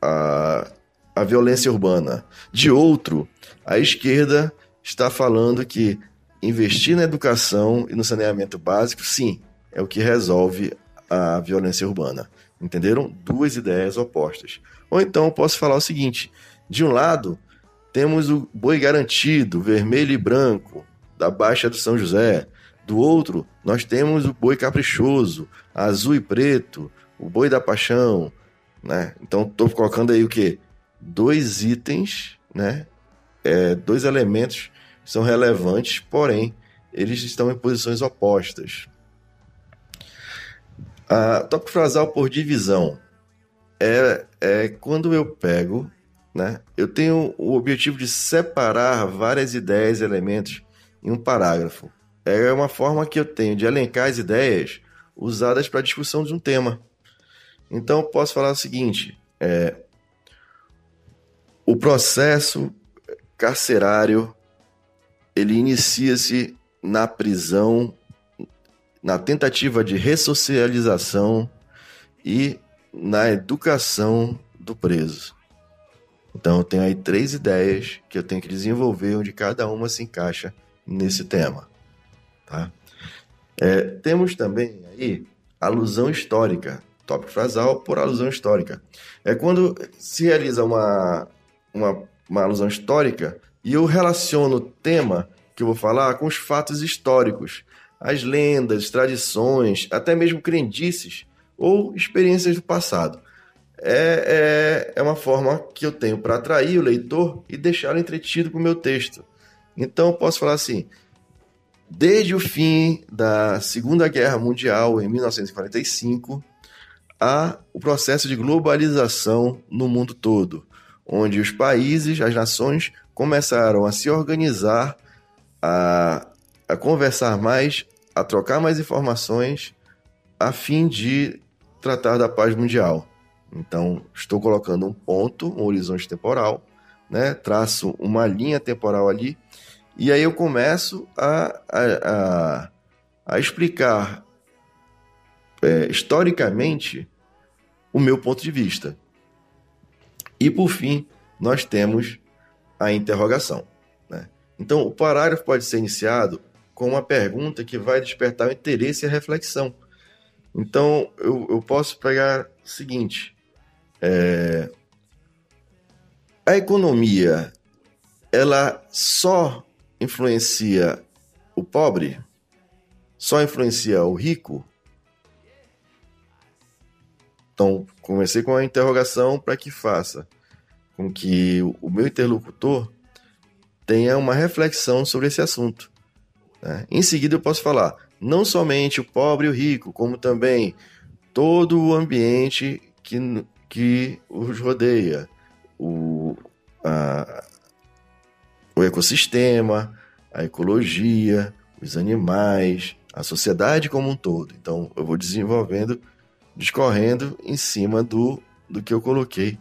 a, a violência urbana. De outro, a esquerda está falando que investir na educação e no saneamento básico, sim, é o que resolve a violência urbana. Entenderam? Duas ideias opostas. Ou então posso falar o seguinte: de um lado, temos o boi garantido, vermelho e branco, da Baixa do São José. Do outro, nós temos o boi caprichoso, azul e preto, o boi da paixão, né? Então estou colocando aí o que? Dois itens, né? É, dois elementos que são relevantes, porém eles estão em posições opostas. A tópico frasal por divisão é, é quando eu pego, né? Eu tenho o objetivo de separar várias ideias e elementos em um parágrafo. É uma forma que eu tenho de elencar as ideias usadas para discussão de um tema. Então, eu posso falar o seguinte: é, o processo carcerário ele inicia-se na prisão na tentativa de ressocialização e na educação do preso. Então, eu tenho aí três ideias que eu tenho que desenvolver, onde cada uma se encaixa nesse tema. Tá? É, temos também aí alusão histórica, tópico frasal por alusão histórica. É quando se realiza uma, uma, uma alusão histórica e eu relaciono o tema que eu vou falar com os fatos históricos as lendas, tradições, até mesmo crendices ou experiências do passado. É, é, é uma forma que eu tenho para atrair o leitor e deixá-lo entretido com o meu texto. Então, eu posso falar assim: desde o fim da Segunda Guerra Mundial, em 1945, a o processo de globalização no mundo todo, onde os países, as nações começaram a se organizar, a, a conversar mais, a trocar mais informações, a fim de tratar da paz mundial. Então, estou colocando um ponto, um horizonte temporal, né? traço uma linha temporal ali, e aí eu começo a, a, a, a explicar é, historicamente o meu ponto de vista. E por fim, nós temos a interrogação. Né? Então, o parágrafo pode ser iniciado com uma pergunta que vai despertar o interesse e a reflexão. Então, eu, eu posso pegar o seguinte: é, a economia ela só influencia o pobre? Só influencia o rico? Então, comecei com a interrogação para que faça com que o meu interlocutor tenha uma reflexão sobre esse assunto. Né? Em seguida, eu posso falar não somente o pobre e o rico, como também todo o ambiente que, que os rodeia, o, a, o ecossistema, a ecologia, os animais, a sociedade como um todo. Então, eu vou desenvolvendo, discorrendo em cima do, do que eu coloquei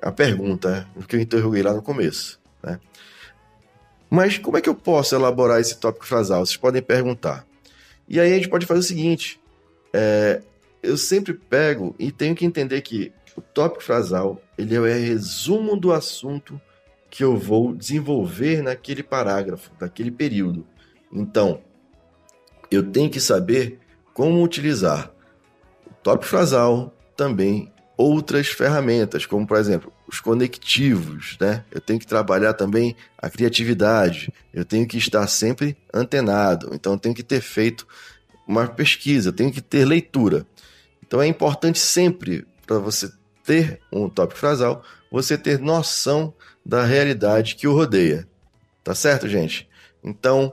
a pergunta, do que eu interroguei lá no começo. Né? Mas como é que eu posso elaborar esse tópico frasal? Vocês podem perguntar. E aí a gente pode fazer o seguinte: é, eu sempre pego e tenho que entender que o tópico frasal ele é o resumo do assunto que eu vou desenvolver naquele parágrafo, naquele período. Então, eu tenho que saber como utilizar o tópico frasal, também outras ferramentas, como por exemplo, os conectivos, né? Eu tenho que trabalhar também a criatividade, eu tenho que estar sempre antenado, então eu tenho que ter feito uma pesquisa, eu tenho que ter leitura. Então é importante sempre para você ter um tópico frasal, você ter noção da realidade que o rodeia. Tá certo, gente? Então,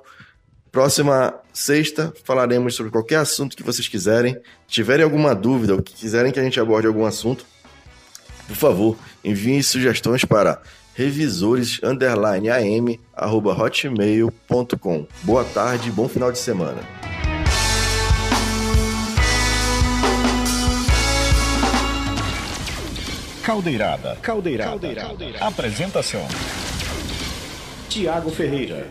próxima sexta falaremos sobre qualquer assunto que vocês quiserem. Tiverem alguma dúvida ou que quiserem que a gente aborde algum assunto, por favor, enviem sugestões para revisores_am@hotmail.com. Boa tarde, bom final de semana. Caldeirada. Caldeirada. Caldeirada. Apresentação: Tiago Ferreira.